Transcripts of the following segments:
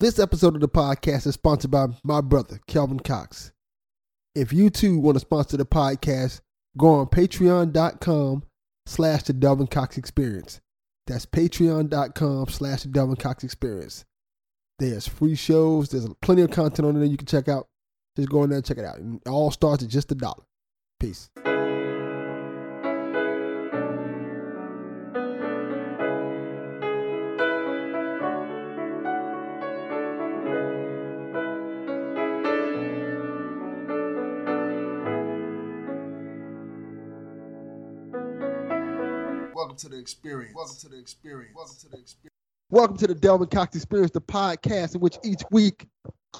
This episode of the podcast is sponsored by my brother, Kelvin Cox. If you too want to sponsor the podcast, go on patreon.com slash the Delvin Cox Experience. That's patreon.com slash the Delvin Cox Experience. There's free shows. There's plenty of content on there you can check out. Just go in there and check it out. It all starts at just a dollar. Peace. Experience. Welcome to the experience. Welcome to the experience. Welcome to the Delvin Cox Experience, the podcast in which each week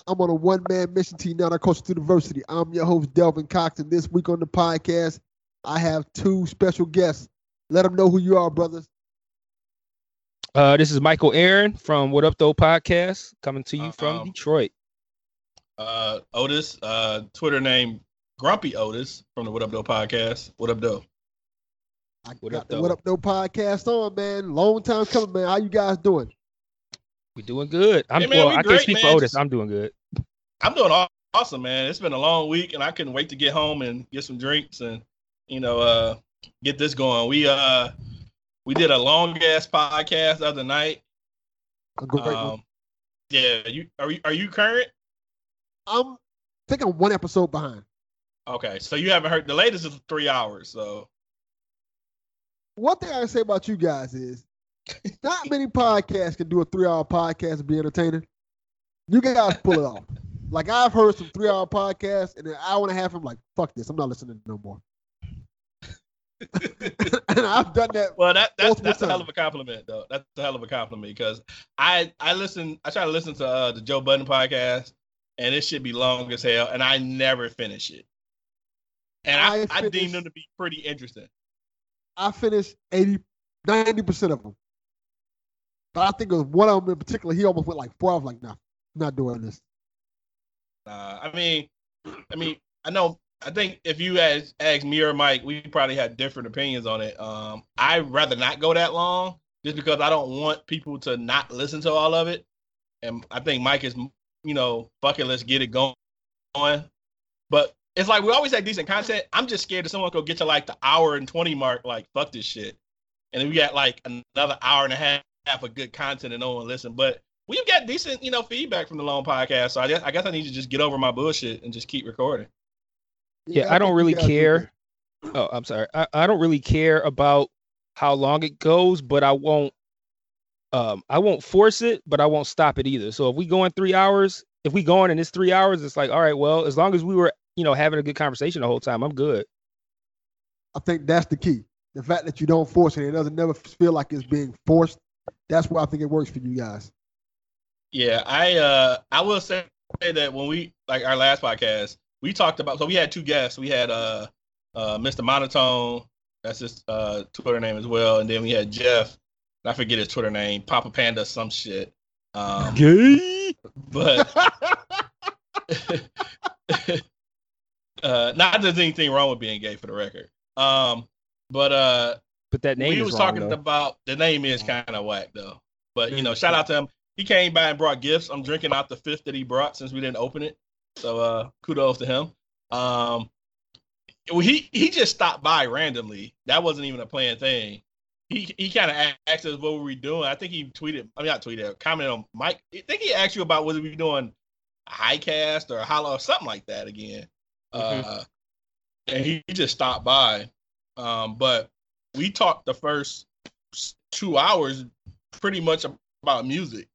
I'm on a one man mission to unite our culture to diversity. I'm your host, Delvin Cox, and this week on the podcast, I have two special guests. Let them know who you are, brothers. Uh, this is Michael Aaron from What Up Though podcast, coming to you from Um, Detroit. uh, Otis, uh, Twitter name Grumpy Otis from the What Up Though podcast. What up, though? I What got up, the though? What Up Though podcast on, man. Long time coming, man. How you guys doing? We doing good. I'm Hey, man, well. we I great, can't speak for man. Otis. Just- I'm doing good. I'm doing awesome, man. It's been a long week, and I couldn't wait to get home and get some drinks and you know uh, get this going. We uh we did a long ass podcast the other night. A great one. Um, yeah, you are you are you current? I'm I think I'm one episode behind. Okay, so you haven't heard the latest is three hours. So One thing I can say about you guys is not many podcasts can do a three hour podcast and be entertaining. You guys pull it off. Like I've heard some three hour podcasts and an hour and a half. I'm like, fuck this. I'm not listening no more. and I've done that. Well, that that's Multiple that's a hell of a compliment, though. That's a hell of a compliment because I I listen. I try to listen to uh, the Joe Budden podcast, and it should be long as hell, and I never finish it. And I, I I, deem them to be pretty interesting. I finished 80, 90 percent of them. But I think it was one of them in particular. He almost went like four. I was like, nah, not doing this. Uh, I mean, I mean, I know. I think if you ask, ask me or Mike, we probably had different opinions on it. Um, I'd rather not go that long, just because I don't want people to not listen to all of it. And I think Mike is, you know, fuck it, let's get it going. But it's like we always have decent content. I'm just scared that someone could get to like the hour and twenty mark, like fuck this shit, and then we got like another hour and a half of good content and no one listen. But we've got decent, you know, feedback from the long podcast. So I guess I guess I need to just get over my bullshit and just keep recording. Yeah, I don't really you guys do care. Oh, I'm sorry. I, I don't really care about how long it goes, but I won't. Um, I won't force it, but I won't stop it either. So if we go in three hours, if we go in and it's three hours, it's like, all right, well, as long as we were, you know, having a good conversation the whole time, I'm good. I think that's the key. The fact that you don't force it, it doesn't never feel like it's being forced. That's why I think it works for you guys. Yeah, I uh I will say that when we like our last podcast, we talked about so we had two guests. We had uh uh Mr. Monotone, that's his uh Twitter name as well, and then we had Jeff. I forget his Twitter name, Papa Panda, some shit. Um, Gay. but uh, not that there's anything wrong with being gay for the record. Um, but uh, But that name we is was wrong, talking though. about the name is kind of whack though. But you know, shout out to him. He came by and brought gifts. I'm drinking out the fifth that he brought since we didn't open it. So uh, kudos to him. Um, well, he he just stopped by randomly. That wasn't even a planned thing. He he kind of asked us what were we doing. I think he tweeted. I mean, not tweeted. Commented on Mike. I think he asked you about whether we were doing a high cast or a hollow or something like that again. Mhm. Uh, and he, he just stopped by. Um, but we talked the first two hours pretty much about music.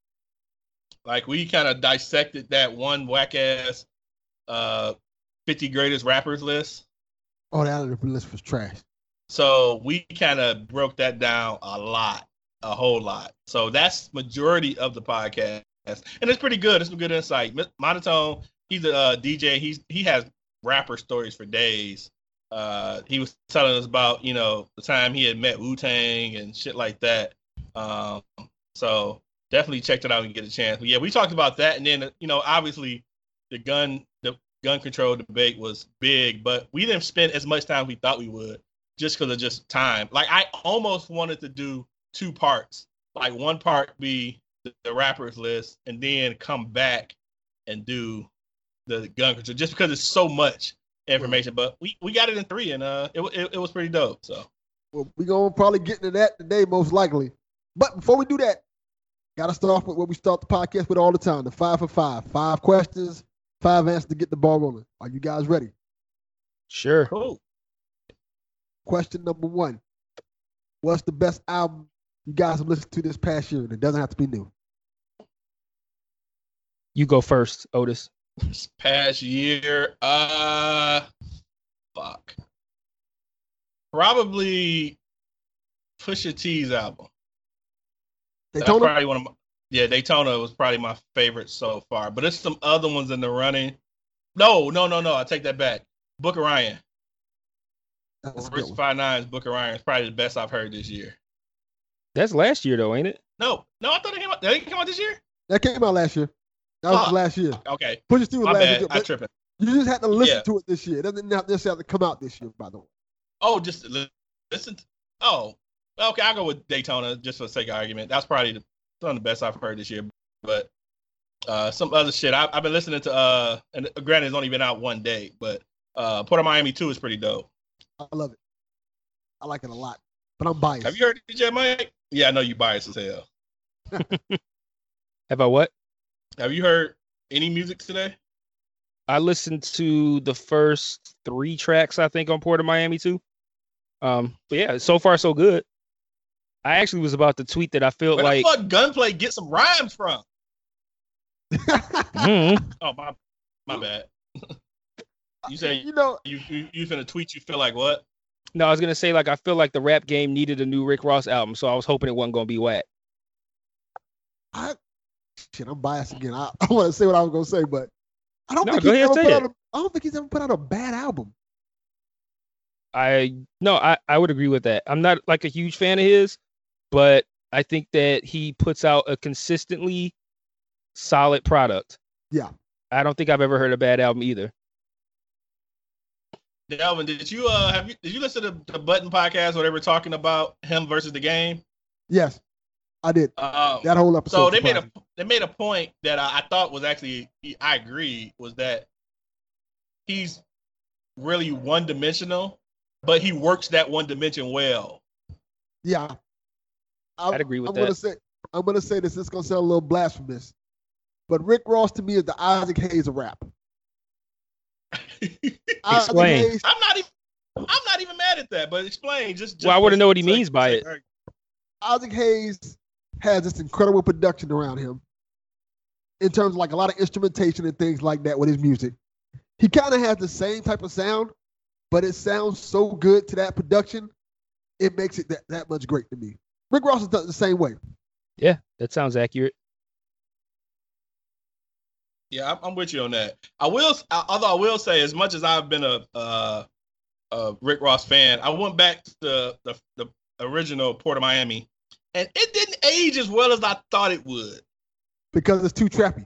Like we kind of dissected that one whack ass uh 50 greatest rappers list. Oh, that other list was trash. So we kind of broke that down a lot, a whole lot. So that's majority of the podcast. and it's pretty good. It's some good insight. Monotone, he's a uh, DJ. He's he has rapper stories for days. Uh, he was telling us about you know the time he had met Wu Tang and shit like that. Um, so definitely check that out and get a chance. But yeah, we talked about that, and then you know obviously the gun the gun control debate was big, but we didn't spend as much time as we thought we would just because of just time. Like I almost wanted to do two parts, like one part be the, the rappers list, and then come back and do the gun control, just because it's so much information. But we, we got it in three, and uh, it, it, it was pretty dope. So well, we gonna probably get into that today, most likely. But before we do that, gotta start off with what we start the podcast with all the time: the five for five, five questions, five answers to get the ball rolling. Are you guys ready? Sure. Cool. Question number one: What's the best album you guys have listened to this past year? And it doesn't have to be new. You go first, Otis. This past year, uh, fuck, probably Pusha T's album. Daytona? That's probably one of my, yeah, Daytona was probably my favorite so far. But there's some other ones in the running. No, no, no, no. I take that back. Book of Ryan. Royce Five Nines Book of Ryan is probably the best I've heard this year. That's last year though, ain't it? No, no, I thought it came out. Did it come out this year? That came out last year. That was last year. Okay. Push it through last bad. year. I tripping. You just had to listen yeah. to it this year. It doesn't necessarily have to come out this year, by the way. Oh, just listen. To, oh, okay. I'll go with Daytona just for the sake of argument. That's probably the, one of the best I've heard this year. But uh, some other shit. I, have been listening to. Uh, and granted, it's only been out one day, but uh, Port of Miami Two is pretty dope. I love it. I like it a lot, but I'm biased. Have you heard DJ Mike? Yeah, I know you biased as hell. Have I what? Have you heard any music today? I listened to the first three tracks, I think, on Port of Miami too. Um, but yeah, so far so good. I actually was about to tweet that I feel Where like the fuck gunplay get some rhymes from. mm-hmm. Oh my, my bad. you say you know you you you finna tweet? You feel like what? No, I was gonna say like I feel like the rap game needed a new Rick Ross album, so I was hoping it wasn't gonna be whack. I shit, I'm biased again. I, I want to say what I was gonna say, but I don't No, think he's ever put it. out a, I don't think he's ever put out a bad album. I no, I, I would agree with that. I'm not like a huge fan of his, but I think that he puts out a consistently solid product. Yeah. I don't think I've ever heard a bad album either. Delvin, did you uh have you did you listen to the Budden podcast where they were talking about him versus the game? Yes, I did. Um, That whole episode. so they made a they made a point that I, I thought was actually I agree was that he's really one dimensional, but he works that one dimension well. Yeah, I'm, I'd agree with I'm gonna that. say I'm gonna say this. It's gonna sound a little blasphemous, but Rick Ross to me is the Isaac Hayes of rap. Explain. Hayes, I'm not even I'm not even mad at that, but explain just. just Well, I wanna know what he means by it. Isaac Hayes has this incredible production around him in terms of like a lot of instrumentation and things like that with his music. He kind of has the same type of sound, but it sounds so good to that production, it makes it that, that much great to me. Rick Ross is the the same way. Yeah, that sounds accurate. Yeah, I'm, I'm with you on that. I will, I- although I will say, as much as I've been a, uh, a Rick Ross fan, I went back to the, the the original Port of Miami, and it didn't age as well as I thought it would. because it's too trappy.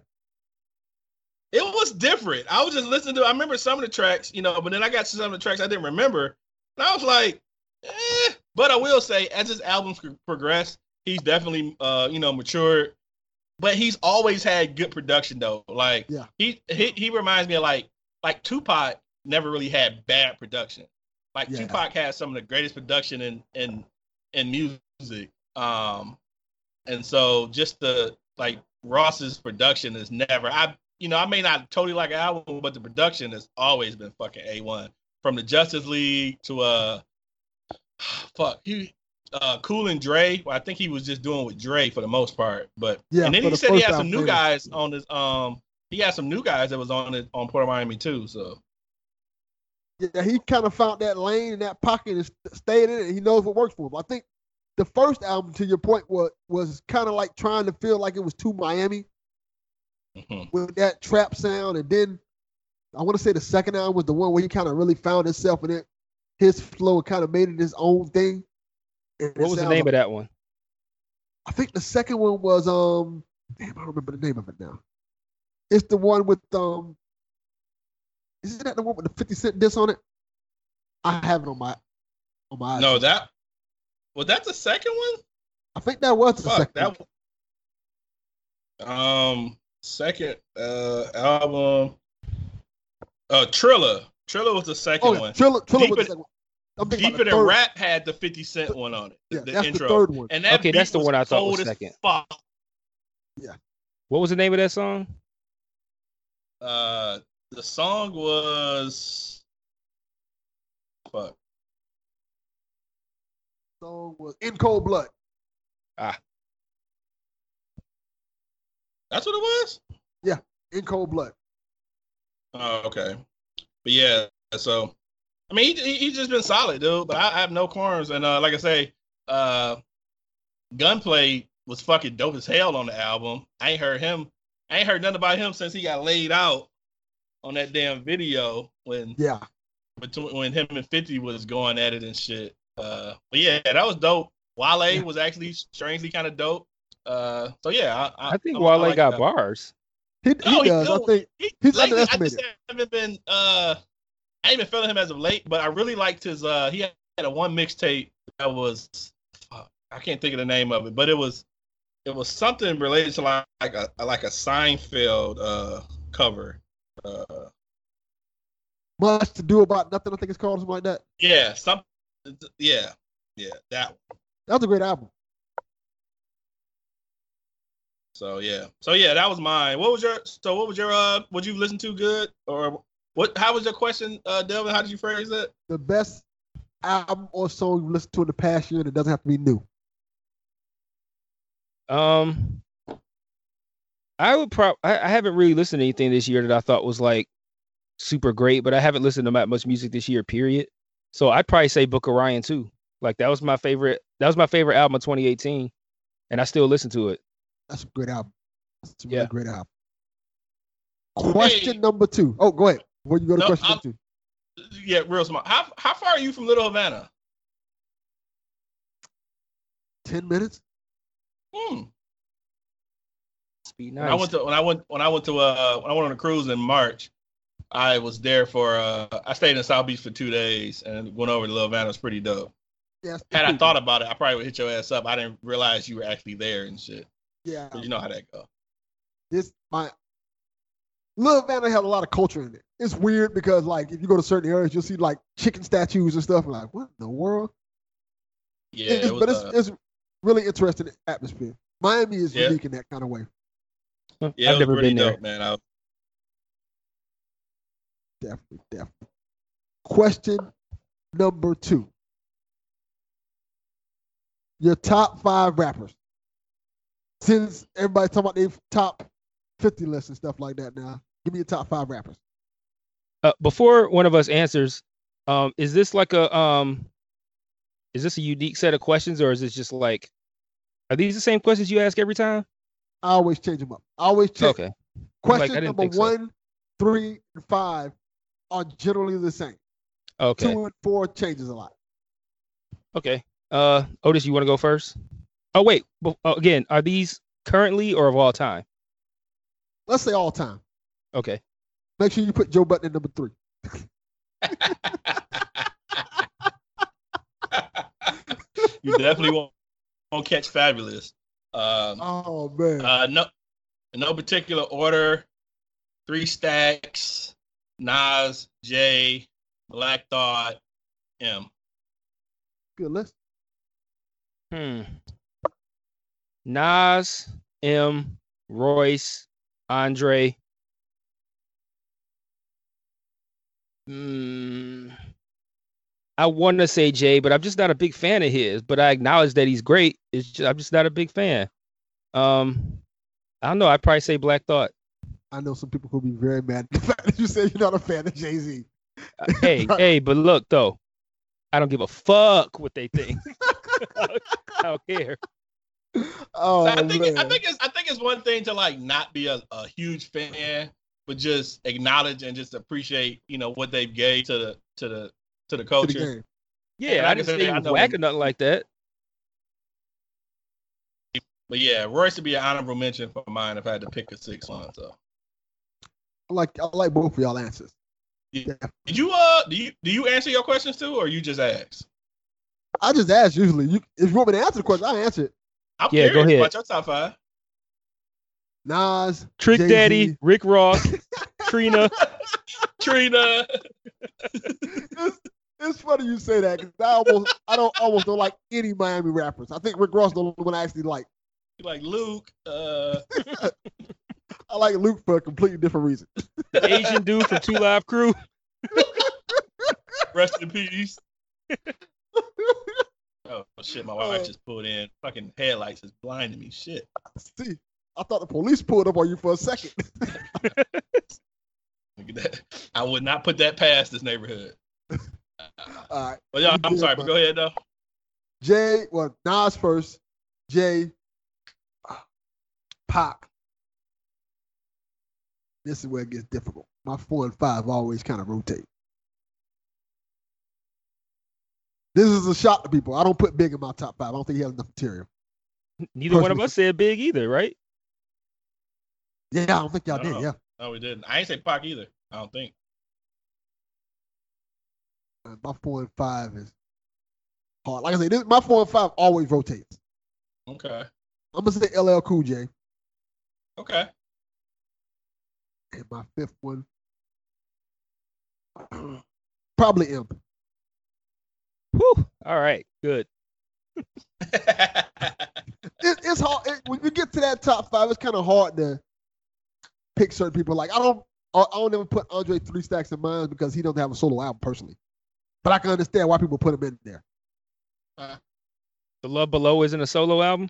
It was different. I was just listening to. I remember some of the tracks, you know, but then I got to some of the tracks I didn't remember, and I was like, eh. But I will say, as his albums pro- progress, he's definitely, uh, you know, matured. But he's always had good production though. Like, Yeah. he he he reminds me of like like Tupac never really had bad production. Like Yeah. Tupac has some of the greatest production in in in music. Um, and so just the like Ross's production is never. I you know I may not totally like an album, but the production has always been fucking a one. From the Justice League to uh, fuck he. Uh, Cool and Dre. Well, I think he was just doing with Dre for the most part, but Yeah, and then he the said he had some new guys on his um. He had some new guys that was on it on Port of Miami too. So Yeah, he kind of found that lane in that pocket and stayed in it. He knows what works for him. I think the first album, to your point, was was kind of like trying to feel like it was too Miami, Mhm. with that trap sound, and then I want to say the second album was the one where he kind of really found himself in it. His flow kind of made it his own thing. And What was the name like- of that one? I think the second one was um damn, I don't remember the name of it now. It's the one with um isn't that the one with the 50 cent disc on it? I have it on my on my No, iPhone. that was that the second one. I think that was the Fuck second that. one. Um, second uh album. Uh, Trilla. Trilla was the second Oh, yeah. one. Trilla, Trilla Deep was the second one. I'm Deeper the than Rap had the 50 Cent one on it. Yeah, the that's intro. the third one. And that Okay, that's the one I thought was second. Fuck. Yeah. What was the name of that song? Uh, the song was fuck. Song was In Cold Blood. Ah. That's what it was. Yeah, In Cold Blood. Oh, okay. But yeah, so I mean, he, he- he's just been solid, dude. But I, I have no corners, and uh, like I say, uh, Gunplay was fucking dope as hell on the album. I ain't heard him. I ain't heard nothing about him since he got laid out on that damn video when Yeah. between when him and Fifty was going at it and shit. Uh, but yeah, that was dope. Wale was actually strangely kind of dope. Uh, so yeah, I, I, I think I- Wale I like got that. bars. He, No, he he does. I think He, He's lately, I just haven't been. Uh, I ain't been feeling him as of late, but I really liked his. Uh, he had a one mixtape that was. I can't think of the name of it, but it was. It was something related to like, like a like a Seinfeld uh cover. Uh, much to do about nothing. I think it's called something like that. yeah, some. Yeah, yeah, that. One. That was a great album. So yeah, so yeah, that was mine. What was your? So what was your? Uh, would you listen to good or what? How was your question, uh, Delvin? How did you phrase that? The best album or song you listened to in the past year that doesn't have to be new. Um, I would probably. I, I haven't really listened to anything this year that I thought was like super great, but I haven't listened to that much music this year. Period. So I'd probably say Book of Ryan too. Like that was my favorite. That was my favorite album of 2018, and I still listen to it. That's a great album. That's a really Yeah. great album. Question Hey. number two. Oh, go ahead. Before you go to No, question I'm- two. Yeah, real smart. How how far are you from Little Havana? Ten minutes. Hmm. Speed When I went to when I went when I went to uh when I went on a cruise in March, I was there for uh I stayed in South Beach for two days and went over to Little Havana. It's pretty dope. Yes. Had I thought about it, I probably would hit your ass up. I didn't realize you were actually there and shit. yeah, But you know how that go. this my Little Havana had a lot of culture in it. It's weird because like if you go to certain areas, you'll see like chicken statues and stuff. Like what in the world? Yeah, It's- it was, but it's uh, it's really interesting atmosphere. Miami is Yeah. unique in that kind of way. Yeah, I've was never pretty been there. dope, man. I, Definitely, definitely. Question number two. Your top five rappers. Since everybody's talking about their top 50 lists and stuff like that now, give me your top five rappers. Uh, before one of us answers, um, is this like a um, is this a unique set of questions or is this just like, are these the same questions you ask every time? I always change them up. I always change. Okay. Question Like, number think so. three, and five are generally the same. Okay. Two and four changes a lot. Okay. Uh, Otis, you want to go first? Oh wait. But, uh, again, are these currently or of all time? Let's say all time. Okay. Make sure you put Joe Budden at number three. you definitely won't, won't catch fabulous. Um, Oh man. Uh, no, in no particular order. Three stacks. Nas, J, Black Thought, Em. Good list. Hmm. Nas, Em, Royce, Andre. Hmm. I want to say Jay, but I'm just not a big fan of his. But I acknowledge that he's great. It's just, I'm just not a big fan. Um, I don't know. I'd probably say Black Thought. I know some people who'll be very mad at the fact that you said you're not a fan of Jay Z. Uh, hey, hey, but look though, I don't give a fuck what they think. I don't care. Oh, So I think I think it's I think it's one thing to like not be a, a huge fan, but just acknowledge and just appreciate you know what they've gave to the to the to the To the culture. Yeah, like I I didn't say he I was know whack or nothing like that. But yeah, Royce would be an honorable mention for mine if I had to pick a six one. So I like I like both of y'all answers. Yeah. Yeah. did you uh do you do you answer your questions too, or you just ask? I just ask usually. You, if you want me to answer the question, I answer it. I'm Yeah, go ahead. about your top five. Nas, Trick Jay-Z. Daddy, Rick Ross, Trina. Trina. it's, it's funny you say that because I almost I don't almost don't like any Miami rappers. I think Rick Ross is the only one I actually like. like Luke. Uh, I like Luke for a completely different reason. the Asian dude from Two Live Crew. rest in peace. Oh shit! My wife Uh, just pulled in. Fucking headlights is blinding me. Shit. See, I thought the police pulled up on you for a second. Look at that. I would not put that past this neighborhood. Uh, All right, but yeah, You I'm did, sorry, but- but go ahead though. Jay. Well, Nas first. Jay. Pac. This is where it gets difficult. My four and five always kind of rotate. This is a shock to people. I don't put Big in my top five. I don't think he has enough material. Neither one of us said big either, right? Yeah, I don't think y'all No. did. Yeah, No, we didn't. I ain't say Pac either. I don't think. Uh, my four and five is hard. Like I said, this, my four and five always rotates. Okay. I'm gonna say LL Cool J, Okay. And my fifth one probably Imp. Whew. All right, good. It, it's hard it, when you get to that top five. It's kind of hard to pick certain people. Like I don't, I don't ever put Andre Three Stacks in mine because he doesn't have a solo album personally. But I can understand why people put him in there. The Love Below isn't a solo album.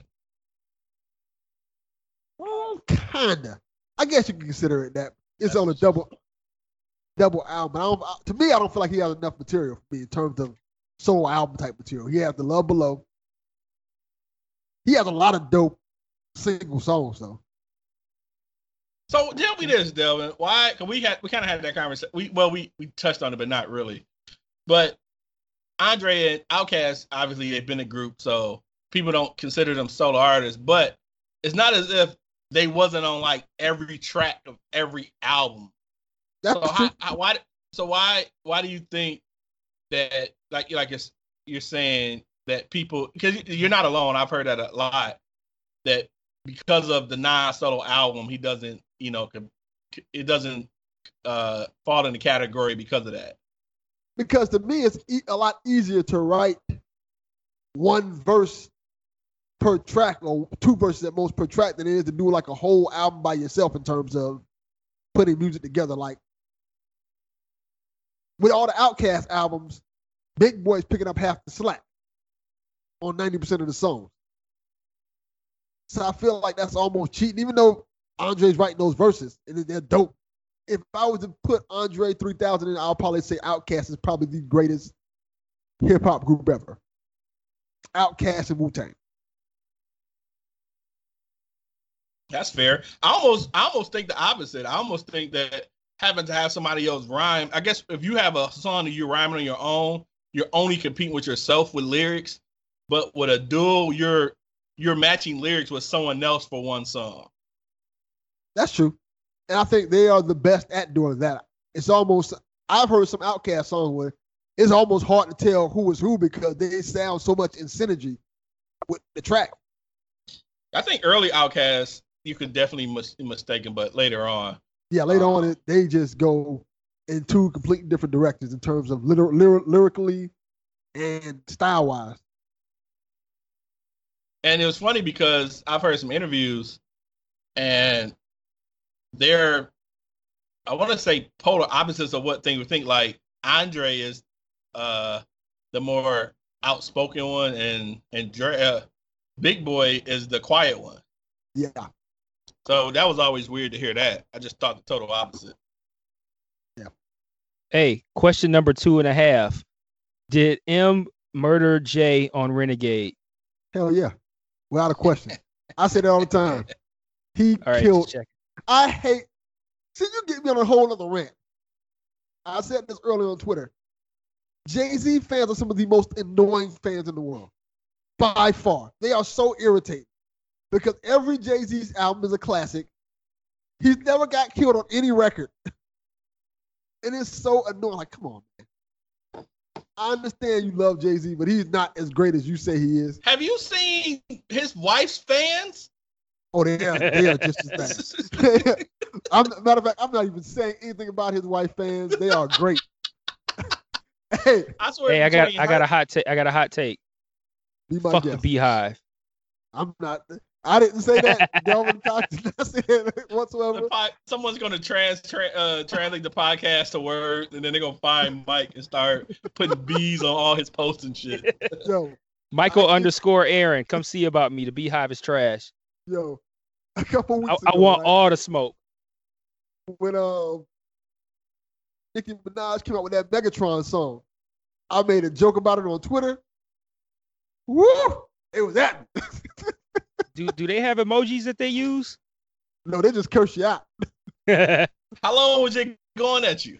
Well, kinda. I guess you can consider it that. It's on a double, double album. I don't, I- to me, I don't feel like he has enough material for me in terms of solo album type material. He has the Love Below. He has a lot of dope single songs though. So tell me this, Delvin. Why? Cause we had we kind of had that conversation. We well, we we touched on it, but not really. But Andre and Outkast, obviously, they've been a group, so people don't consider them solo artists. But it's not as if they wasn't on like every track of every album. That's So how, how, why? So why why do you think that like like you're, you're saying that people because you're not alone. I've heard that a lot. That because of the non solo album, he doesn't you know it doesn't uh fall in the category because of that. because to me it's e- a lot easier to write one verse per track or two verses at most per track than it is to do like a whole album by yourself in terms of putting music together like with all the Outkast albums big boi's picking up half the slack on 90% of the songs so i feel like that's almost cheating even though andre's writing those verses and they're dope if I was to put Andre 3000 in, I'll probably say Outkast is probably the greatest hip hop group ever. Outkast and Wu Tang. That's fair. I almost I almost think the opposite. I almost think that having to have somebody else rhyme. I guess if you have a song that you're rhyming on your own, you're only competing with yourself with lyrics. But with a duel, you're you're matching lyrics with someone else for one song. That's true. And I think they are the best at doing that. It's almost, I've heard some Outkast songs where it's almost hard to tell who is who because they sound so much in synergy with the track. I think early Outkasts you could definitely mis- be mistaken, but later on, Yeah, later on, it, they just go in two completely different directions in terms of lyr- lyr- lyrically and style wise. and it was funny because I've heard some interviews, and they're I want to say polar opposites of what things would think. Like Andre is uh the more outspoken one, and and Dre, uh, Big Boi is the quiet one. Yeah. So that was always weird to hear that. I just thought the total opposite. Yeah. Hey, question number two and a half. Did Em murder J on Renegade? Hell yeah. without a question. I say that all the time. He All right, killed. I hate. See, you get me on a whole other rant. I said this earlier on Twitter. Jay Z fans are some of the most annoying fans in the world, by far. They are so irritating because every Jay Z's album is a classic. He's never got killed on any record, and it's so annoying. Like, come on, man. I understand you love Jay Z, but he's not as great as you say he is. Have you seen his wife's fans? Oh, they are, they are just as bad. I'm, matter of fact, I'm not even saying anything about his wife fans. They are great. hey, I swear. Hey, I got I got a hot take. I got a hot take. be my Fuck the Beyhive. I'm not. I didn't say that. Delvin Cox did not say that whatsoever. the pod, someone's gonna trans tra- uh, translate the podcast to words, and then they're gonna find Mike and start putting bees on all his posts and shit. Yo, Michael I- underscore Aaron, come see about me. The Beyhive is trash. yo, a couple weeks I, ago, I want right, all the smoke. when um Nicki Minaj came out with that Megatron song, I made a joke about it on Twitter. Woo! It was that. Do do they have emojis that they use? no, they just curse you out. How long was it going at you?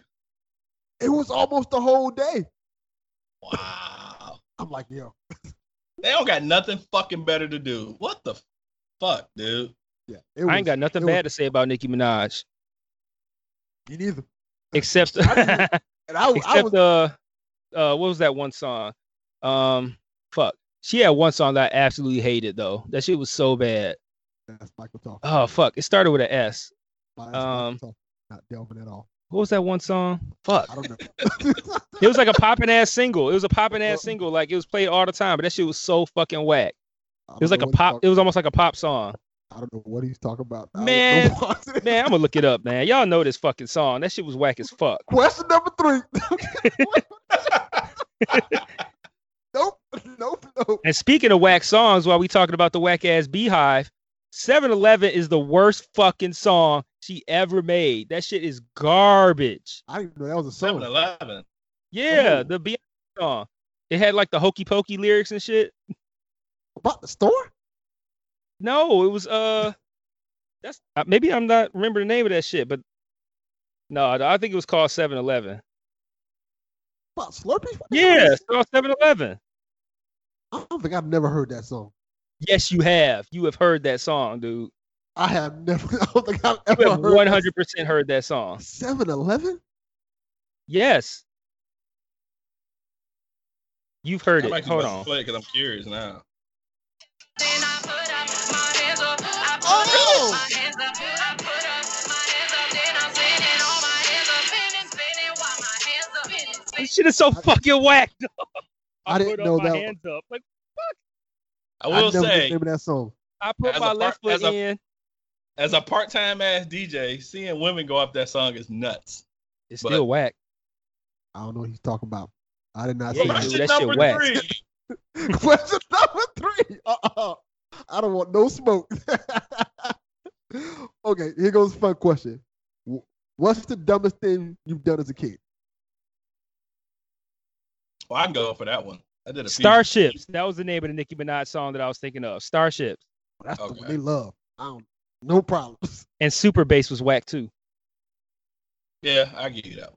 It was almost the whole day. Wow. I'm like, yo, They don't got nothing fucking better to do. What the fuck, dude? yeah. It I ain't got nothing bad to say about Nicki Minaj, Was, me neither. except I And I, I except was uh, uh, what was that one song? Um, fuck. She had one song that I absolutely hated though. That shit was so bad. that's Michael talking. Oh fuck! It started with an S. That's um, not Delvin at all. What was that one song? Fuck. I don't know. It was like a popping ass single. It was a popping ass single. Like it was played all the time, but that shit was so fucking whack. It was like a pop. It was almost like a pop song. I don't know what he's talking about. Man. Man, I'm gonna look it up, man. Y'all know this fucking song. That shit was whack as fuck. Question number three. nope, nope, nope. And speaking of whack songs, while we talking about the whack ass Beyhive, 7-Eleven is the worst fucking song she ever made. That shit is garbage. I didn't know that was a 7 Eleven. Yeah, Oh. the Beyhive song. It had like the hokey pokey lyrics and shit. About the store? No, it was uh, that's uh, maybe I'm not remember the name of that shit, but no, I think it was called 7-Eleven. About Slurpees? What Yeah, is- it's called 7-Eleven. I don't think I've never heard that song. Yes, you have. You have heard that song, dude. I have never. I don't think I've You ever have one hundred percent heard that song. 7 Eleven? Yes. You've heard I it. might Hold on. play because I'm curious now. Then I put up my hands up. I put Oh! up my hands up. I put up my hands up. Then I'm spinning on my hands up. Spinning, spinning while my hands up. Spinning, spinning. This shit is so fucking whack. dog. I didn't put know up my that- hands up. Like I I will never knew the say, that song. I put As my a left part- foot as a- in. as a part-time ass DJ, seeing women go up that song is nuts. It's but- still whack. I don't know what he's talking about. I did not Yeah, see you that. do. Question that shit number whack. three. Question number three. Uh-uh. I don't want no smoke. okay, here goes a fun question. What's the dumbest thing you've done as a kid? Well, I can go for that one. I did a few. Starships. That was the name of the Nicki Minaj song that I was thinking of. Starships. That's the one they love. I don't. No problems. And Super Bass was whack too. Yeah, I give you that. One.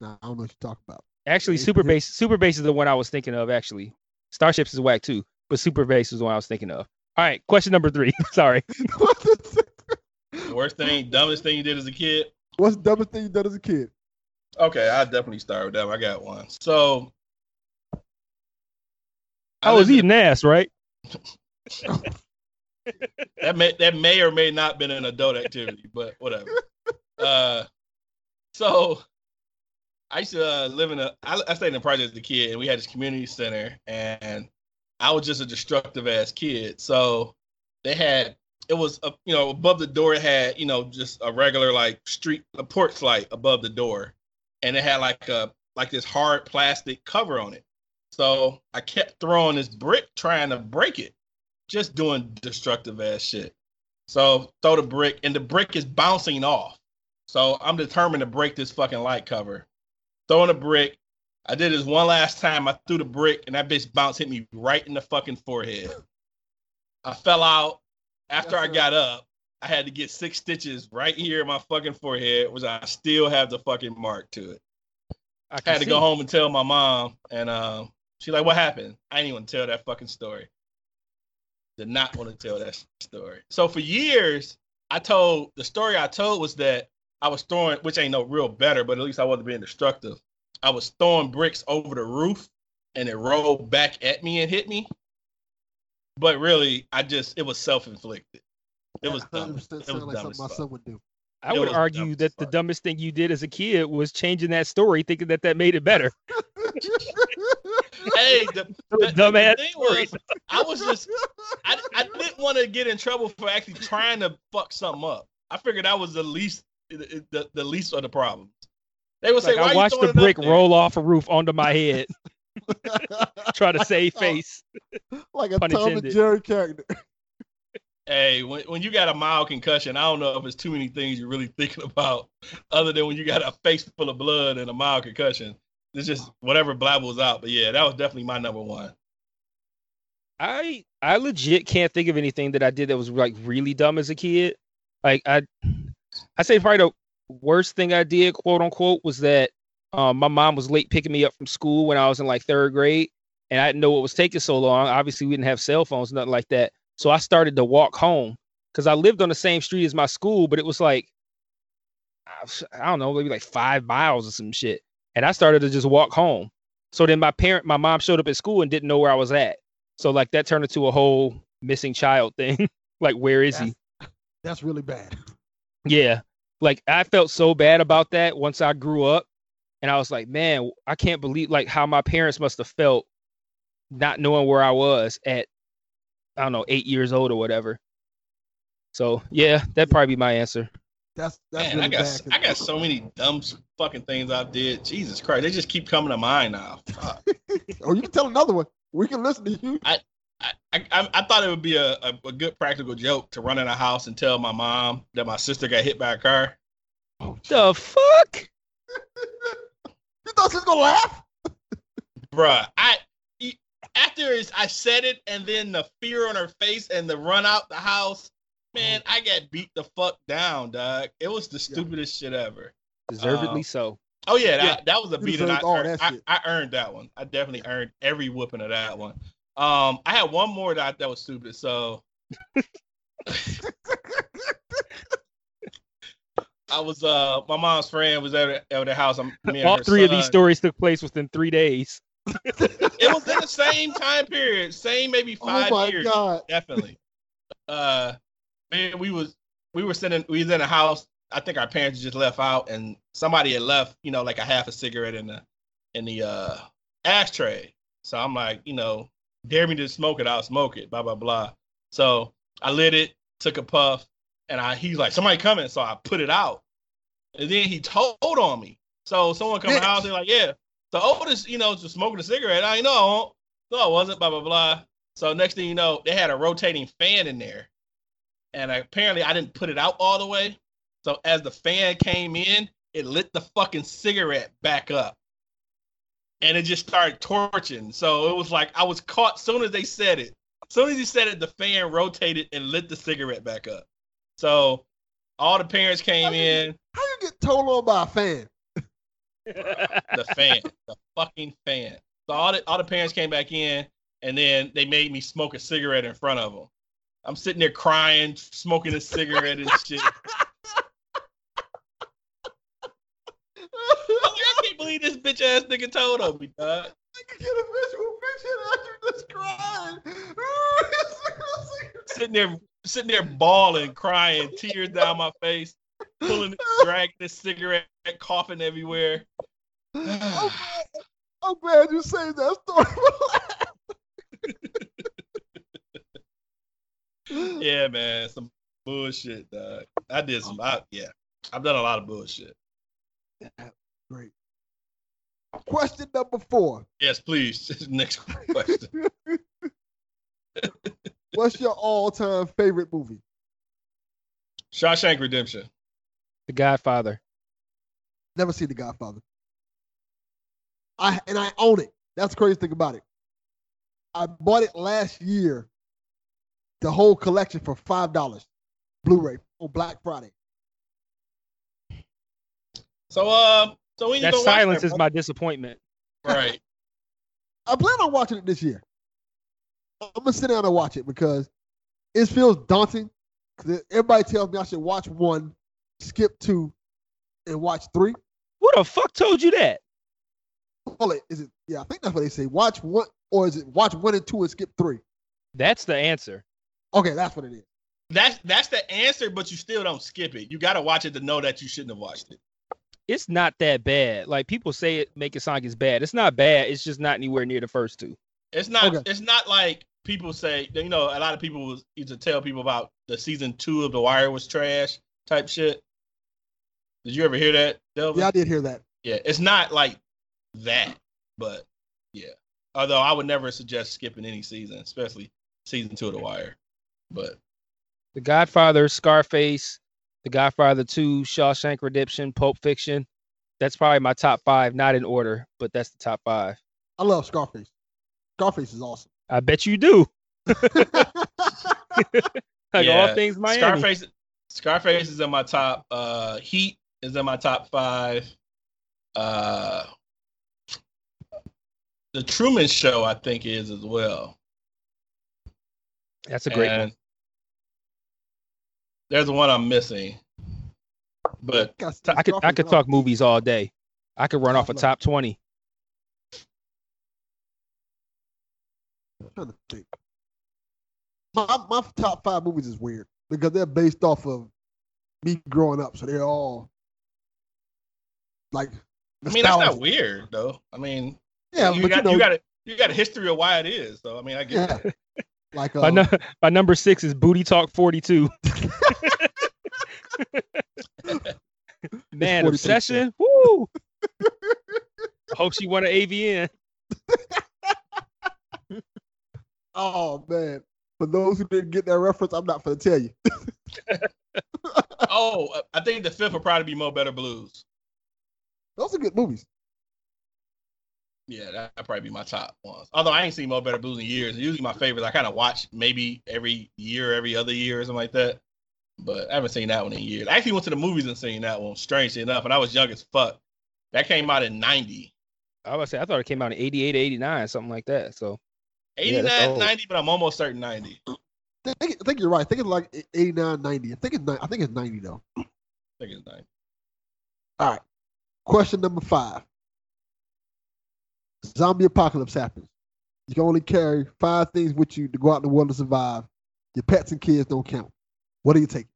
Nah, I don't know what you're talking about. Actually, Super yeah. Bass. Super Bass is the one I was thinking of. Actually, Starships is whack too, but Super Bass is the one I was thinking of. All right, question number three. Sorry. The, The worst thing, dumbest thing you did as a kid. what's the dumbest thing you've done as a kid? Okay, I'll definitely start with that. one. I got one. So I was lived in- eating ass, right? that may that may or may not been an adult activity, but whatever. Uh, so I used to uh, live in a. I, I stayed in a project as a kid, and we had this community center, and I was just a destructive ass kid. So they had it was a, you know above the door it had you know just a regular like street a porch light above the door, and it had like a like this hard plastic cover on it. So I kept throwing this brick trying to break it just doing destructive ass shit. So throw the brick, and the brick is bouncing off. So I'm determined to break this fucking light cover. Throwing a brick. I did this one last time. I threw the brick, and that bitch bounce hit me right in the fucking forehead. I fell out. After I got up, I had to get six stitches right here in my fucking forehead, which I still have the fucking mark to it. I I had to go home and tell my mom, and um, she's like, "What happened?" I didn't even tell that fucking story. Did not want to tell that story. So for years, I told the story I told was that I was throwing, which ain't no real better, but at least I wasn't being destructive. I was throwing bricks over the roof, and it rolled back at me and hit me. But really, I just it was self inflicted. It was dumb. It was like dumb something as my fuck. son would do. I It would argue as that the dumbest thing you did as a kid was changing that story, thinking that that made it better. Hey, the, The the- the thing story. was, I was just I, I didn't want to get in trouble for actually trying to fuck something up. I figured that was the least the, the, the least of the problems. They would say, Like "Why I you watched the brick roll off a roof onto my head, try to save face. like a Pun Tom and. Jerry character. Hey, when, when you got a mild concussion, I don't know if it's too many things you're really thinking about, other than when you got a face full of blood and a mild concussion. It's just whatever blabbles out. But yeah, that was definitely my number one. I I legit can't think of anything that I did that was like really dumb as a kid. Like I I say probably the worst thing I did, quote unquote, was that um, my mom was late picking me up from school when I was in like third grade, and I didn't know what was taking so long. Obviously, we didn't have cell phones, nothing like that. So I started to walk home because I lived on the same street as my school, but it was like I don't know, maybe like five miles or some shit. And I started to just walk home. So then my parent, my mom showed up at school and didn't know where I was at. So like that turned into a whole missing child thing. like where is he? That's really bad. Yeah. Like I felt so bad about that once I grew up. And I was like, man, I can't believe like how my parents must have felt not knowing where I was at, I don't know, eight years old or whatever. So yeah, that'd probably be my answer. That's that's Man, really I got bad. 'cause- I got so many dumb fucking things I did. Jesus Christ, they just keep coming to mind now. Fuck. oh, you can tell another one. We can listen to you. I, I, I, I thought it would be a, a, a good practical joke to run in a house and tell my mom that my sister got hit by a car. The fuck? You thought she was gonna laugh? Bruh, I after I said it and then the fear on her face and the run out the house, man, I got beat the fuck down, dog. It was the stupidest shit ever. Deservedly Um, so. Oh yeah, that, Yeah. that was a You beating. I, earned- that I. I earned that one. I definitely earned every whooping of that one. Um, I had one more that that was stupid. So I was uh my mom's friend was at at the house. I'm All her three of these stories took place within three days. It was in the same time period, same maybe Oh five my years, god. definitely. Uh, man, we was we were sitting we was in a house. I think our parents just left out, and somebody had left, you know, like a half a cigarette in the in the uh ashtray. So I'm like, you know, dare me to smoke it, I'll smoke it. Blah blah blah. So I lit it, took a puff, and I he's like, somebody coming, so I put it out, and then he told on me. So someone come house, they're like, yeah. the oldest, you know, just smoking a cigarette. I know, no, I wasn't. Blah blah blah. So next thing you know, they had a rotating fan in there, and apparently I didn't put it out all the way. So as the fan came in, it lit the fucking cigarette back up, and it just started torching. So it was like I was caught. Soon as they said it, soon as he said it, the fan rotated and lit the cigarette back up. So all the parents came in. How you get told on by a fan? the fan, the fucking fan. So all the all the parents came back in, and then they made me smoke a cigarette in front of them. I'm sitting there crying, smoking a cigarette and shit. I can't believe this bitch ass nigga told on me, dog. I can get a visual picture of you just crying. Sitting there, sitting there bawling, crying, tears down my face, pulling, dragging this cigarette, coughing everywhere. I'm, glad, I'm glad you saved that story. Yeah, man, some bullshit, dog. I did some, I, yeah, I've done a lot of bullshit. Great. Question number four. Yes, please. Next question. What's your all-time favorite movie? Shawshank Redemption. The Godfather. Never seen The Godfather. I and I own it. That's the crazy thing about it. I bought it last year the whole collection for five dollars, Blu-ray on Black Friday. So um, so when you That go silence that, is my disappointment. right. I plan on watching it this year. I'm gonna sit down and watch it because it feels daunting. Because everybody tells me I should watch one, skip two, and watch three. Who the fuck told you that? Well, it- is it? Yeah, I think that's what they say. Watch one, or is it watch one and two and skip three? That's the answer. Okay, that's what it is. That's that's the answer, but you still don't skip it. You got to watch it to know that you shouldn't have watched it. It's not that bad. Like people say it make it sound like it's bad. It's not bad. It's just not anywhere near the first two. It's not. Okay. It's not like people say. You know, a lot of people used to tell people about the season two of The Wire was trash type shit. Did you ever hear that, Delvin? Yeah, I did hear that. Yeah, it's not like that, but yeah. Although I would never suggest skipping any season, especially season two of The Wire. But The Godfather, Scarface, The Godfather 2, Shawshank Redemption, Pulp Fiction. That's probably my top five, not in order, but that's the top five. I love Scarface. Scarface is awesome. I bet you do. Like Yeah, all things Miami. Scarface, Scarface is in my top. Uh, Heat is in my top five. Uh, the Truman Show, I think, is as well. That's a great one. And There's one I'm missing, but Got- I could I could talk movies all day. I could run off a top twenty. I'm trying to think. My, my top five movies is weird because they're based off of me growing up, so they're all like. I mean that's not weird though. I mean, Yeah, you but got you know, you got a you got a history of why it is. So I mean, I get yeah, that. like My, um, my number six is Booty Talk 42. Man, 42 obsession. Woo! Hope she won an AVN. oh man. For those who didn't get that reference, I'm not gonna tell you. Oh, uh, I think the fifth will probably be Mo Better Blues. Those are good movies. Yeah, that'd probably be my top ones. Although I ain't seen Mo Better Blues in years. Usually my favorites I kind of watch maybe every year, every other year, or something like that. But I haven't seen that one in years. I actually went to the movies and seen that one, strangely enough, and I was young as fuck. That came out in 90. I was say I thought it came out in 88 89, something like that. So 89, that's old. 90, but I'm almost certain 90. I think, I think you're right. I think it's like 89, 90. I think it's I think it's 90 though. I think it's 90. All right. Question number five. Zombie apocalypse happens. You can only carry five things with you to go out in the world to survive. Your pets and kids don't count. What do you take?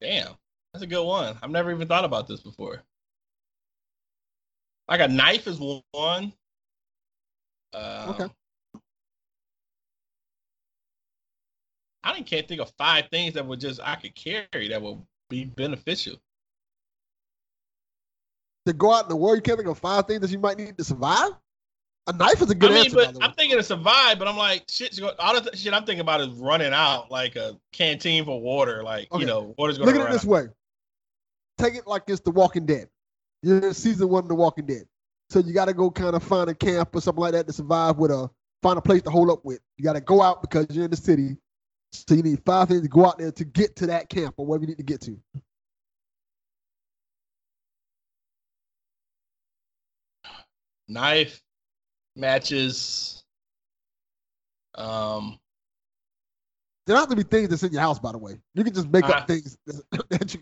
Damn, that's a good one. I've never even thought about this before. Like a knife is one. Um, Okay. I didn't can't think of five things that would just I could carry that would be beneficial. To go out in the world, you can't think of five things that you might need to survive? A knife is a good answer. I mean, answer. but. I'm thinking to survive, but I'm like, shit, all the shit I'm thinking about is running out, like a canteen for water, like Okay. you know, water's gonna Look at run it this out. way. Take it like it's The Walking Dead. You're in season one of The Walking Dead. So you got to go kind of find a camp or something like that to survive with a find a place to hold up with. You got to go out because you're in the city. So you need five things to go out there to get to that camp or wherever you need to get to. Knife, matches. Um, There have to be things that's in your house, by the way. You can just make Ah. up things that you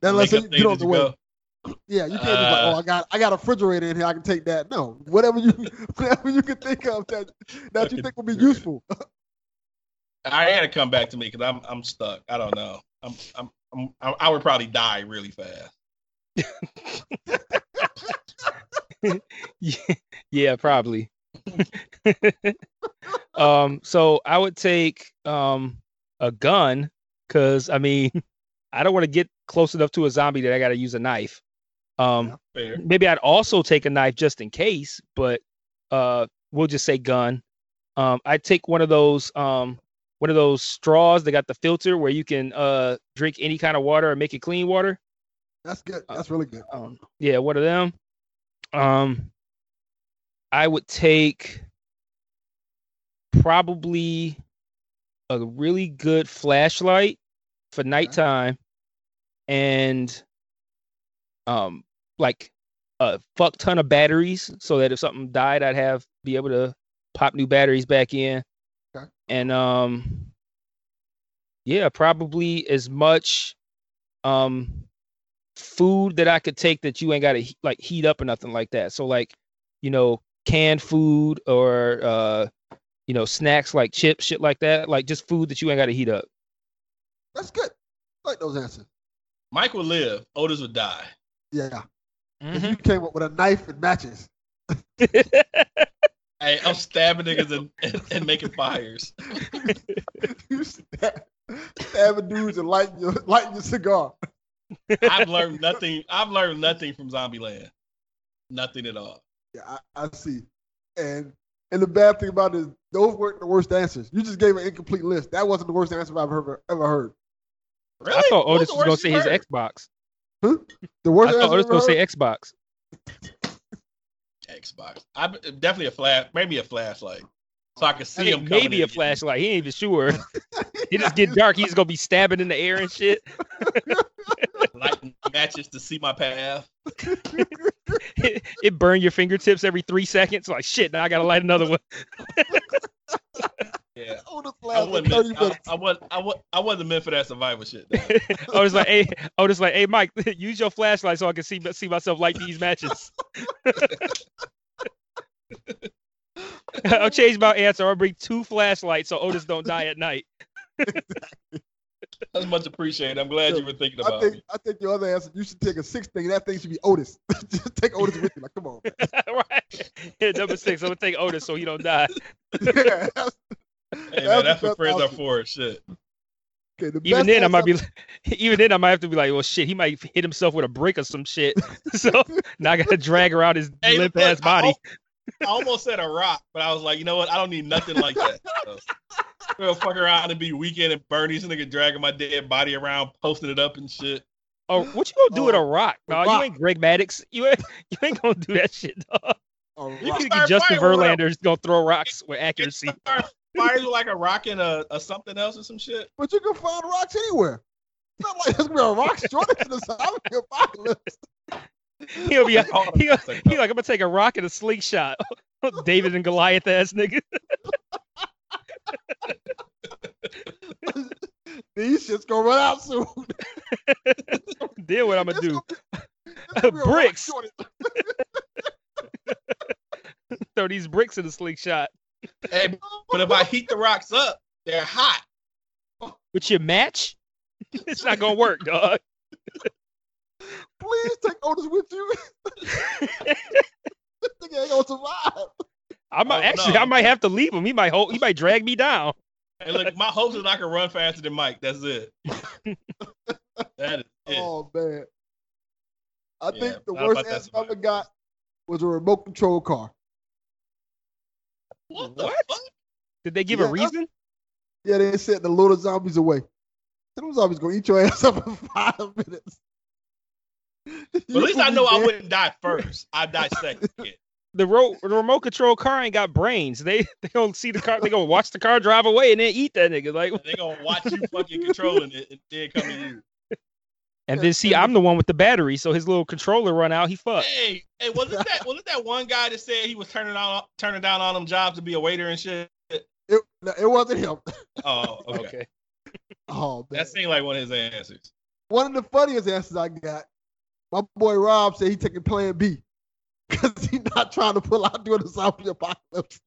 that let's you get on the way. go. Yeah, you can't just like, Uh, oh, I got I got a refrigerator in here, I can take that. No, whatever you whatever you can think of that that you think will be useful. I had to come back to me because I'm I'm stuck. I don't know. I'm I'm, I'm I would probably die really fast. yeah, yeah, probably. um, so I would take um a gun because I mean I don't want to get close enough to a zombie that I got to use a knife. Um, maybe I'd also take a knife just in case, but uh, we'll just say gun. Um, I'd take one of those um one of those straws that got the filter where you can uh drink any kind of water and make it clean water. That's good. That's really good. Um, yeah, one of them. Um, I would take probably a really good flashlight for nighttime, and um, like a fuck ton of batteries, so that if something died, I'd have be able to pop new batteries back in, Okay. and um, yeah, probably as much um food that I could take that you ain't got to like heat up or nothing like that. So like, you know, canned food or uh, you know, snacks like chips, shit like that. Like just food that you ain't got to heat up. That's good. I like those answers. Mike would live. Otis would die. Yeah. If you came up with a knife and matches. Hey, I'm stabbing niggas and, and, and making fires. you stab, stabbing dudes and lighting your lighting your cigar. I've learned nothing. I've learned nothing from Zombieland. Nothing at all. Yeah, I, I see. And and the bad thing about it is those weren't the worst answers. You just gave an incomplete list. That wasn't the worst answer I've ever ever heard. Really? I thought Otis the was gonna say you his heard? Xbox. The worst I thought Otis was gonna ever say Xbox. Xbox. I definitely a flash. Maybe a flashlight, so I can see I think him. maybe a and get me. flashlight. He ain't even sure. It just get dark. He's gonna be stabbing in the air and shit. lighting matches to see my path. it, it burn your fingertips every three seconds. Like shit. Now I gotta light another one. Yeah. Otis I wasn't, 30 meant, I. I, wasn't, I, wa- I wasn't meant for that survival shit. I was like, hey, I Otis like, hey, Mike, use your flashlight so I can see see myself light these matches. I'll change my answer. I'll bring two flashlights so Otis don't die at night. That's much appreciated. I'm glad you were thinking I about think me. I think your other answer, you should take a six thing. That thing should be Otis. just take Otis with you. Like, come on. man. right. Yeah, number six. I'm gonna take Otis so he don't die. yeah, that's- Hey, man, that's what best friends are for. Shit. okay, the Even then, I might answer- be. Even then, I might have to be like, well, shit, he might hit himself with a brick or some shit. So now I gotta drag around his Hey, limp ass body. I almost said a rock, but I was like, you know what? I don't need nothing like that. So, I'm gonna fuck around and be weekend and Bernie's nigga dragging my dead body around, posting it up and shit. Oh, what you gonna do with oh, a Oh, rock? a No, rock. you ain't Greg Maddux. You ain't, you ain't gonna do that shit, dog. You can You think Justin fighting with Verlander's gonna throw rocks with accuracy? Fire- Fires with like a rock and a, a something else or some shit. But you can find rocks anywhere. It's not like there's gonna be a rock shortage in the zombie apocalypse. He'll be, Hold on he, a second. he like, I'm gonna take a rock and a slingshot. David and Goliath ass nigga. These shits gonna run out soon. then what I'm gonna It's do? gonna be- gonna be a rock Bricks. shortage. Throw these bricks in the slingshot. Hey, but if I heat the rocks up, they're hot. With your match, it's not gonna work, dog. Please take Otis with you. this nigga ain't gonna survive. I might Oh, actually, no. I might have to leave him. He might hold, he might drag me down. And look, my hopes is I can run faster than Mike. That's it. that is it. Oh man. I Yeah, think the worst about that answer I ever got was a remote control car. what the What? fuck? Did they give Yeah, a reason? Yeah, they said the lure the zombies away. Them zombies gonna eat your ass up in five minutes. But at least I know I wouldn't die first. I die second. The, ro- the remote control car ain't got brains. They they gonna see the car. They gonna watch the car drive away and then eat that nigga. Like, They gonna watch you fucking controlling it and then come to you. and then see, I'm the one with the battery, so his little controller run out. He fucked. Hey, hey, wasn't that wasn't that one guy that said he was turning on turning down all them jobs to be a waiter and shit? It, no, it wasn't him. Oh, okay. Okay. Oh man. That seemed like one of his answers. One of the funniest answers I got. My boy Rob said he taking Plan B because he's not trying to pull out during the zombie apocalypse.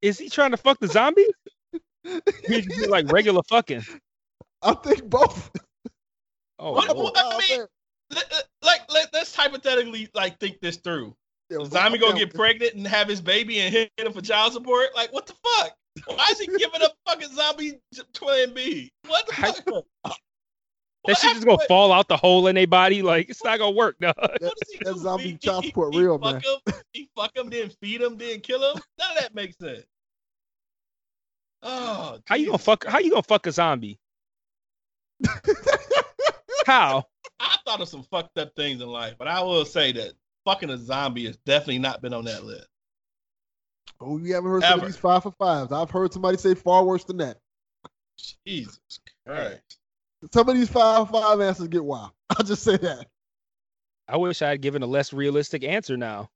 Is he trying to fuck the zombie? He just do, like regular fucking. I think both. Oh, What- what- I mean, Let- let- Like, let, let's hypothetically like think this through. Yeah, zombie gonna get pregnant and have his baby and hit him for child support? Like, what the fuck? Why is he giving up fucking zombie twin B? What the How- fuck? that shit just gonna What- fall out the hole in their body. Like it's not gonna work, dog. What does he That zombie He- child he- support he real, fuck man. Him, he fuck him, then feed him, then kill him. None of that makes sense. Oh, How you gonna fuck? How you gonna fuck a zombie? How? I thought of some fucked up things in life, but I will say that fucking a zombie has definitely not been on that list. Oh, you haven't heard some of these five for fives. I've heard somebody say far worse than that. Jesus Christ. Some of these five for five answers get wild. I'll just say that. I wish I had given a less realistic answer now.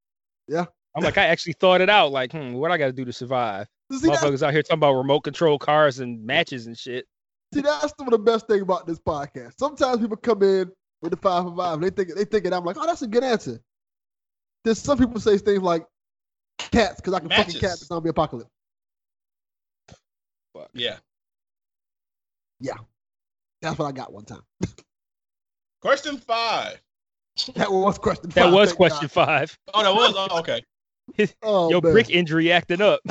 Yeah. I'm like, I actually thought it out. Like, hmm, what I got to do to survive? See, that's, Motherfuckers out here talking about remote control cars and matches and shit. see, that's some the best thing about this podcast. Sometimes people come in with the five for five and they think they think it. I'm like, oh, that's a good answer. There's some people say things like cats because I can fucking cat Matches. the zombie apocalypse. Yeah. Yeah. That's what I got one time. Question five. That was question That was thank question five. Oh, that was oh, okay. God. Oh, Yo, man. brick injury acting up.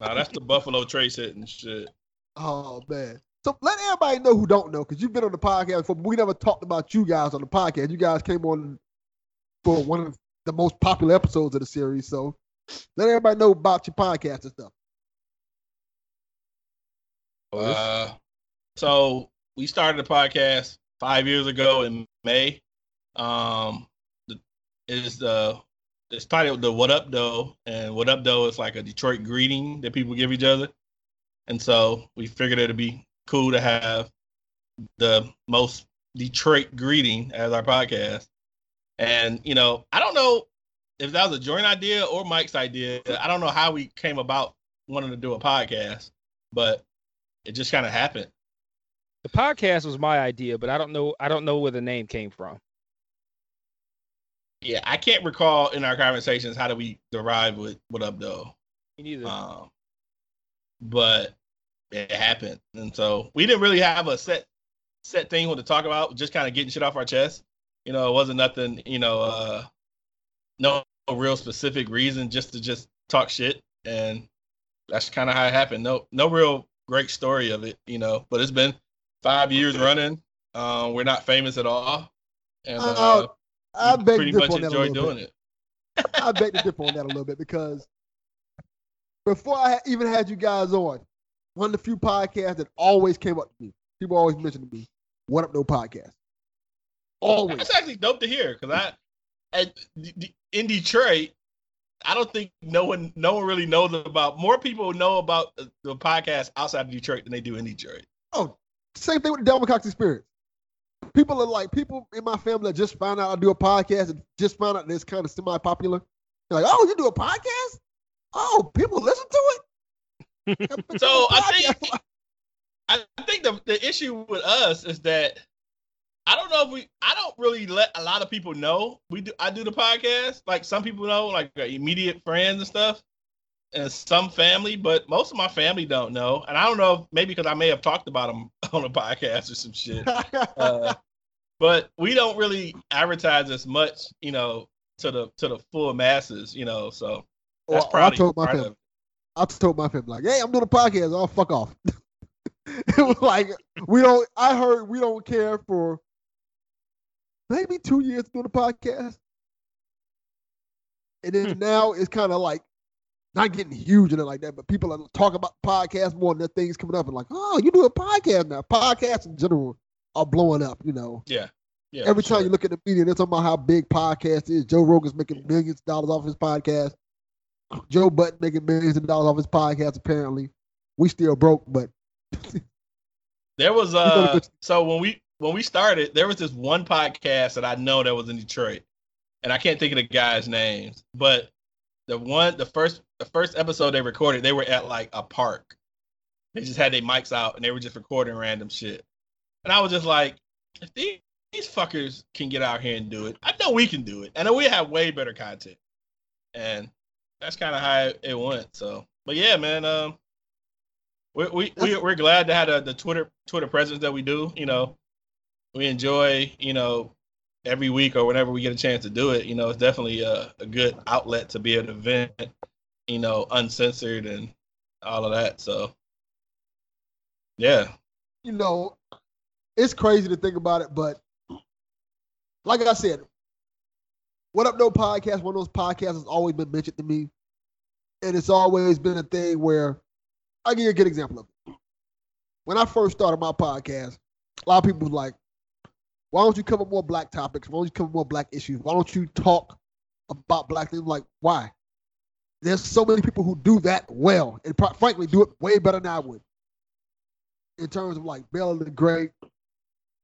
Nah, that's the Buffalo Trace hitting shit. Oh man. So let everybody know who don't know, because you've been on the podcast before, but we never talked about you guys on the podcast. You guys came on for one of the most popular episodes of the series. So let everybody know about your podcast and stuff. Uh, so we started the podcast five years ago in May. Um, the, is the it's titled the What Up Doe, and What Up Doe is like a Detroit greeting that people give each other, and so we figured it'd be cool to have the most Detroit greeting as our podcast. And you know, I don't know if that was a joint idea or Mike's idea. I don't know how we came about wanting to do a podcast, but it just kind of happened. The podcast was my idea, but I don't know. I don't know where the name came from. Yeah, I can't recall in our conversations how do we derive with what up Doe. Me neither. Um, but it happened, and so we didn't really have a set set thing to talk about. Just kind of getting shit off our chest. You know, it wasn't nothing. You know, uh, no real specific reason, just to just talk shit, and that's kind of how it happened. No, no real great story of it. You know, but it's been five years running. Um, we're not famous at all, and Uh, uh, I beg pretty much enjoy doing bit. it. I beg to differ on that a little bit because before I even had you guys on, one of the few podcasts that always came up to me, people always mentioned to me, "What up, Doe podcast." Always. That's actually dope to hear because I, at, in Detroit, I don't think no one, no one really knows about. More people know about the, the podcast outside of Detroit than they do in Detroit. Oh, same thing with the Delvin Cox experience. People are like people in my family that just found out I do a podcast and just found out that it's kind of semi-popular. They're like, "Oh, you do a podcast? Oh, people listen to it." So I think, I think the the issue with us is that I don't know if we, I don't really let a lot of people know we do. I do the podcast. Like some people know, like uh, immediate friends and stuff, and some family, but most of my family don't know. And I don't know, if, maybe because I may have talked about them on a podcast or some shit. uh, but we don't really advertise as much, you know, to the to the full masses, you know. So that's Or- or I probably told my part family. I told my family like, "Hey, I'm doing a podcast. Oh, fuck off." it was like we don't. I heard we don't care for maybe two years doing a podcast, and then hmm. now it's kind of like not getting huge and it like that, but people are talking about podcasts more and their things coming up and like, "Oh, you do a podcast now." Podcasts in general are blowing up. You know, Yeah, yeah. every for time you look at the media, they're talking about how big podcast is. Joe Rogan's making millions of dollars off his podcast. Joe Budden making millions of dollars off his podcast. Apparently, we still broke, but There was uh so when we when we started, there was this one podcast that I know that was in Detroit. And I can't think of the guys' names, but the one the first the first episode they recorded, they were at like a park. They just had their mics out and they were just recording random shit. And I was just like, if these, these fuckers can get out here and do it, I know we can do it. And we have way better content. And that's kind of how it, went. So, but yeah, man, um, we we, we we're glad to have the, the Twitter Twitter presence that we do. You know, we enjoy you know every week or whenever we get a chance to do it. You know, it's definitely a, a good outlet to be able to vent. You know, uncensored and all of that. So, yeah, you know, it's crazy to think about it. But like I said, What Up Doe podcast, one of those podcasts has always been mentioned to me. And it's always been a thing where I'll give you a good example of it. When I first started my podcast, a lot of people was like, why don't you cover more black topics? Why don't you cover more black issues? Why don't you talk about black things? Like, why? There's so many people who do that well, and pro- frankly, do it way better than I would. In terms of like Bella the Great,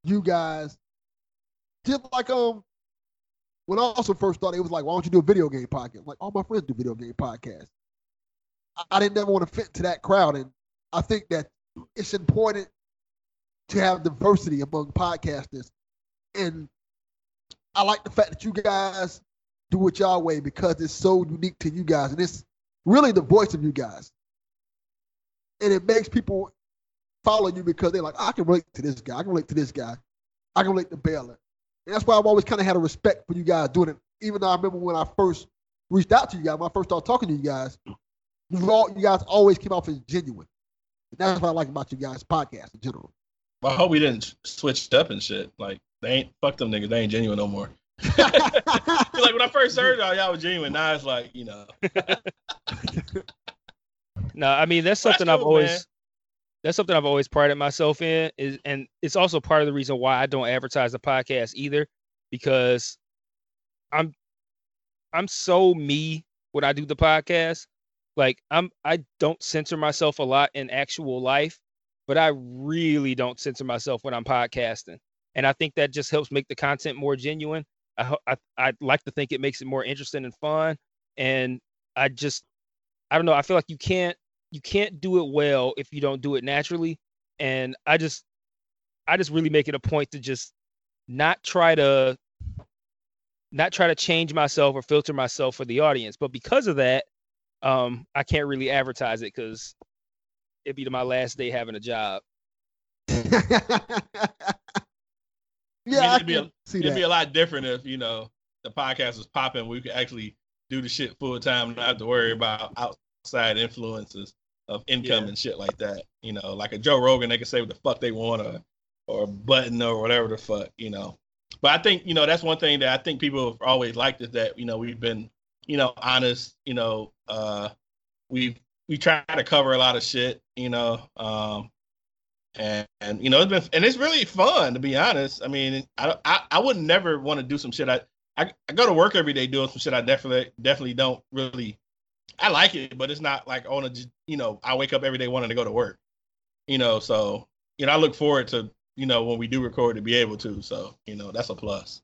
you guys, just like um, when I also first started, it was like, why don't you do a video game podcast? Like all my friends do video game podcasts. I, I didn't never want to fit to that crowd, and I think that it's important to have diversity among podcasters. And I like the fact that you guys do it y'all way because it's so unique to you guys. And it's really the voice of you guys. And it makes people follow you because they're like, I can relate to this guy. I can relate to this guy. I can relate to Baylor. And that's why I've always kind of had a respect for you guys doing it. Even though I remember when I first reached out to you guys, when I first started talking to you guys, you, all, you guys always came off as genuine. And that's what I like about you guys' podcast in general. I hope we didn't switch up and shit. Like they ain't fuck them niggas. They ain't genuine no more. like when I first heard y'all, y'all was genuine. Now it's like you know. No, I mean that's That's something I've always man. That's something I've always prided myself in is and it's also part of the reason why I don't advertise the podcast either because I'm I'm so me when I do the podcast. Like I'm I don't censor myself a lot in actual life, but I really don't censor myself when I'm podcasting. And I think that just helps make the content more genuine. I I I like to think it makes it more interesting and fun and I just I don't know, I feel like you can't you can't do it well if you don't do it naturally and i just i just really make it a point to just not try to not try to change myself or filter myself for the audience but because of that um i can't really advertise it because it'd be to my last day having a job yeah, I, it'd be a- see It'd that. be a lot different if you know the podcast was popping. We could actually do the shit full time, not have to worry about outside influences of income Yeah. and shit like that. You know, like a Joe Rogan, they can say what the fuck they want or or Budden or whatever the fuck. You know, but I think you know that's one thing that I think people have always liked is that you know we've been you know honest. You know, uh, we we try to cover a lot of shit. You know, um, and, and you know it's been and it's really fun to be honest. I mean, I I, I would never want to do some shit. I, I I go to work every day doing some shit. I definitely definitely don't really. I like it, but it's not like on a you know I wake up every day wanting to go to work. You know, so you know I look forward to you know when we do record to be able to. So you know that's a plus.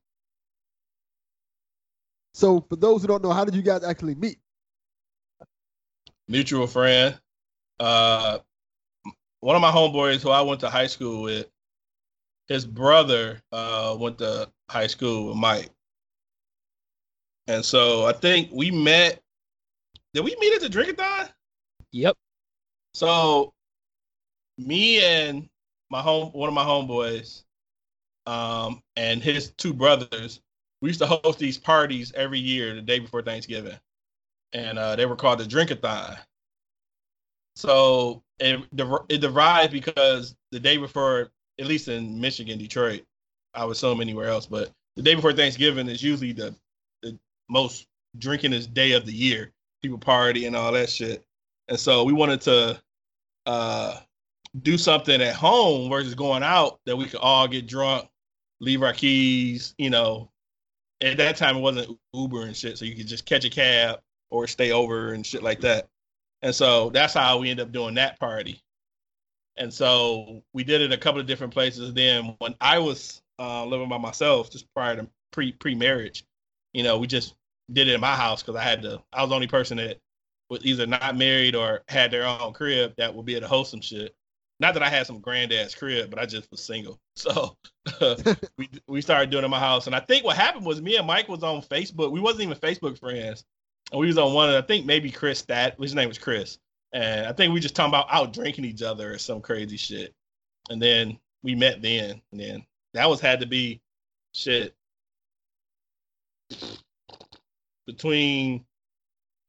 So, for those who don't know, how did you guys actually meet? mutual friend. Uh, one of my homeboys who I went to high school with, his brother uh, went to high school with Mike. And so I think we met. Did we meet at the Drinkathon? yep So me and my home one of my homeboys, um, and his two brothers, we used to host these parties every year the day before Thanksgiving. And uh, they were called the Drinkathon. So it, it derived because the day before, at least in Michigan, Detroit, I would assume anywhere else, but the day before Thanksgiving is usually the, the most drinkingest day of the year. People party and all that shit. And so we wanted to uh, do something at home versus going out that we could all get drunk, leave our keys, you know. At that time, it wasn't Uber and shit, so you could just catch a cab or stay over and shit like that. And so that's how we ended up doing that party. And so we did it a couple of different places. Then when I was uh, living by myself, just prior to pre pre marriage, you know, we just did it in my house because I had to. I was the only person that was either not married or had their own crib that would be able to host some shit. Not that I had some granddad's crib, but I just was single. So we we started doing it in my house. And I think what happened was me and Mike was on Facebook. We wasn't even Facebook friends. And we was on one of I think maybe Chris Stat, his name was Chris. And I think we just talking about out drinking each other or some crazy shit. And then we met then. And then that was had to be shit between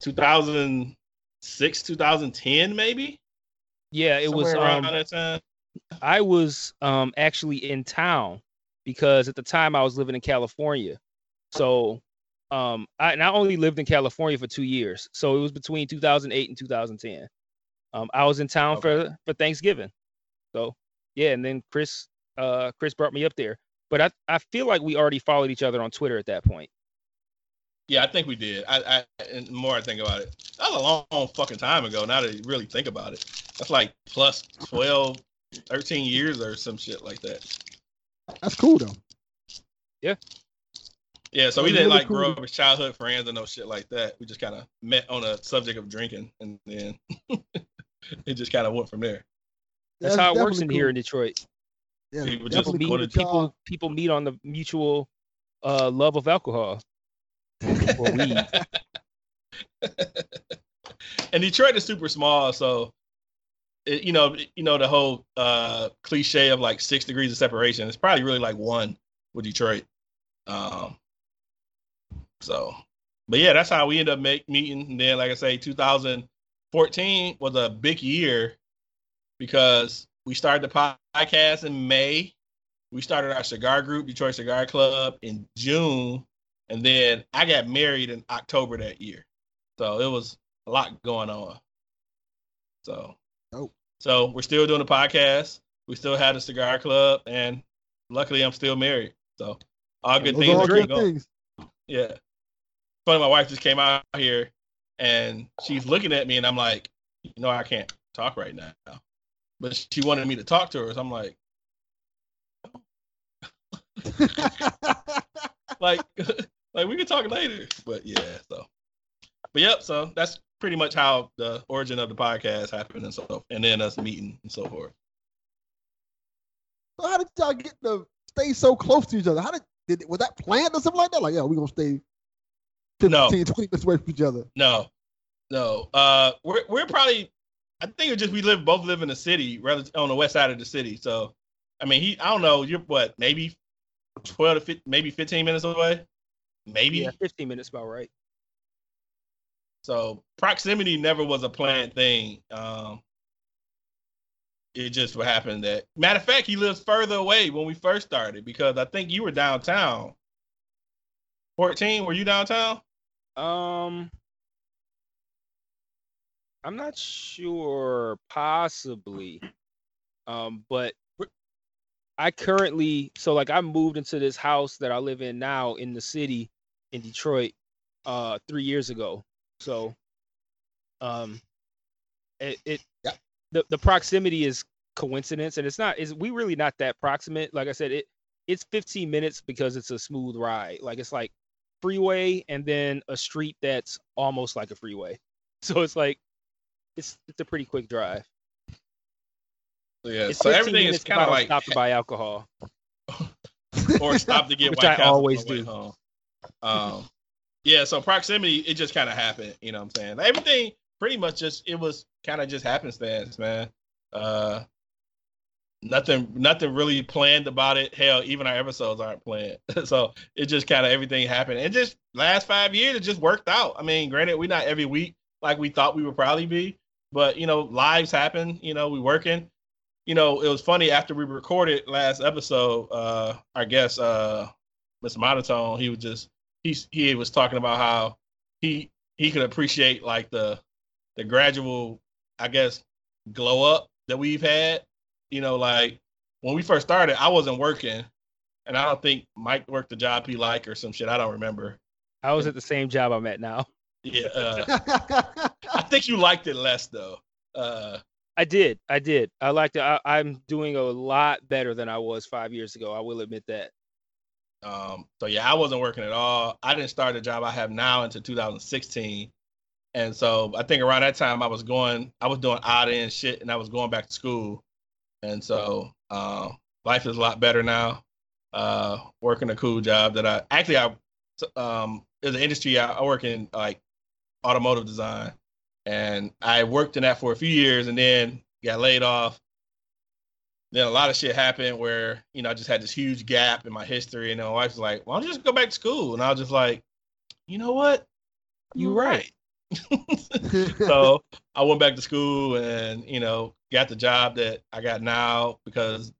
2006 2010 maybe yeah it was Somewhere around um that time I was um actually in town because at the time I was living in California. So um I and I only lived in California for two years. So it was between 2008 and 2010. Um I was in town for for Thanksgiving. So yeah, and then Chris uh, Chris brought me up there. But I, I feel like we already followed each other on Twitter at that point. Yeah, I think we did. I, I and the more I think about it, that was a long, long fucking time ago. Now that you really think about it, that's like plus 12, 13 years or some shit like that. That's cool though. Yeah, Yeah, so we didn't really like cool. grow up as childhood friends and no shit like that. We just kind of met on a subject of drinking, and then it just kind of went from there. That's, how it works in definitely here in Detroit. Yeah, People People just meet, cool wanted that people, people meet on the mutual uh, love of alcohol. and Detroit is super small, so it, you know, you know the whole uh, cliche of like six degrees of separation. It's probably really like one with Detroit. Um, so, but yeah, that's how we end up make, meeting. And then, like I say, 2014 was a big year because we started the podcast in May. We started our cigar group, Detroit Cigar Club, in June, and then I got married in October that year. So it was a lot going on. So, Dope. so we're still doing the podcast. We still have the cigar club, and luckily, I'm still married. So all good things are all that keep good going. things. Yeah. Funny, my wife just came out here, and she's looking at me, and I'm like, you know, I can't talk right now. But she wanted me to talk to her, so I'm like, like, like we can talk later. But yeah, so, but yep. So that's pretty much how the origin of the podcast happened, and so, and then us meeting and so forth. So how did y'all get to stay so close to each other? How did, did was that planned or something like that? Like, yeah, we're gonna stay 15, No. 20 minutes away from each other. No, no. Uh, we're we're probably. I think it's just we live both live in the city, rather on the west side of the city. So, I mean, he. I don't know. You're what? Maybe twelve to 15, maybe fifteen minutes away. Maybe. Yeah, 15 minutes about right. So proximity never was a planned thing. Um, it just what happened that. Matter of fact, he lives further away when we first started because I think you were downtown. Fourteen, were you downtown? Um, I'm not sure, possibly. Um, but I currently, so like I moved into this house that I live in now in the city in Detroit, uh, three years ago. So, um, it, it Yeah. the the proximity is coincidence, and it's not. Is we really not that proximate? Like I said, it it's 15 minutes because it's a smooth ride. Like it's like freeway and then a street that's almost like a freeway. So it's like it's it's a pretty quick drive. Yeah. It's So everything is kind of like stop to buy alcohol. or stop to get Which White I always do. home. Um, yeah, so proximity, it just kind of happened. You know what I'm saying? Everything pretty much just it was kind of just happenstance, man. Uh, nothing, nothing really planned about it. Hell, even our episodes aren't planned. so it just kind of everything happened. And just last five years, it just worked out. I mean, granted, we're not every week like we thought we would probably be, but you know, lives happen. You know, we working you know, it was funny after we recorded last episode, uh, our guest, uh, Mr. Monotone, he was just he's he was talking about how he he could appreciate like the the gradual, I guess, glow up that we've had. You know, like when we first started, I wasn't working, and I don't think Mike worked the job he liked or some shit. I don't remember. I was at the same job I'm at now. Yeah, uh, I think you liked it less though. Uh, I did. I did. I liked it. I, I'm doing a lot better than I was five years ago. I will admit that. Um, so yeah, I wasn't working at all. I didn't start the job I have now until 2016. And so I think around that time I was going, I was doing odd end shit and I was going back to school. And so um, life is a lot better now. Uh, working a cool job that I actually I um is an industry I, I work in like automotive design, and I worked in that for a few years and then got laid off then a lot of shit happened where you know I just had this huge gap in my history, and then my wife was like, "Why don't you just go back to school?" And I was just like, "You know what? You You're right." so I went back to school and you know got the job that I got now because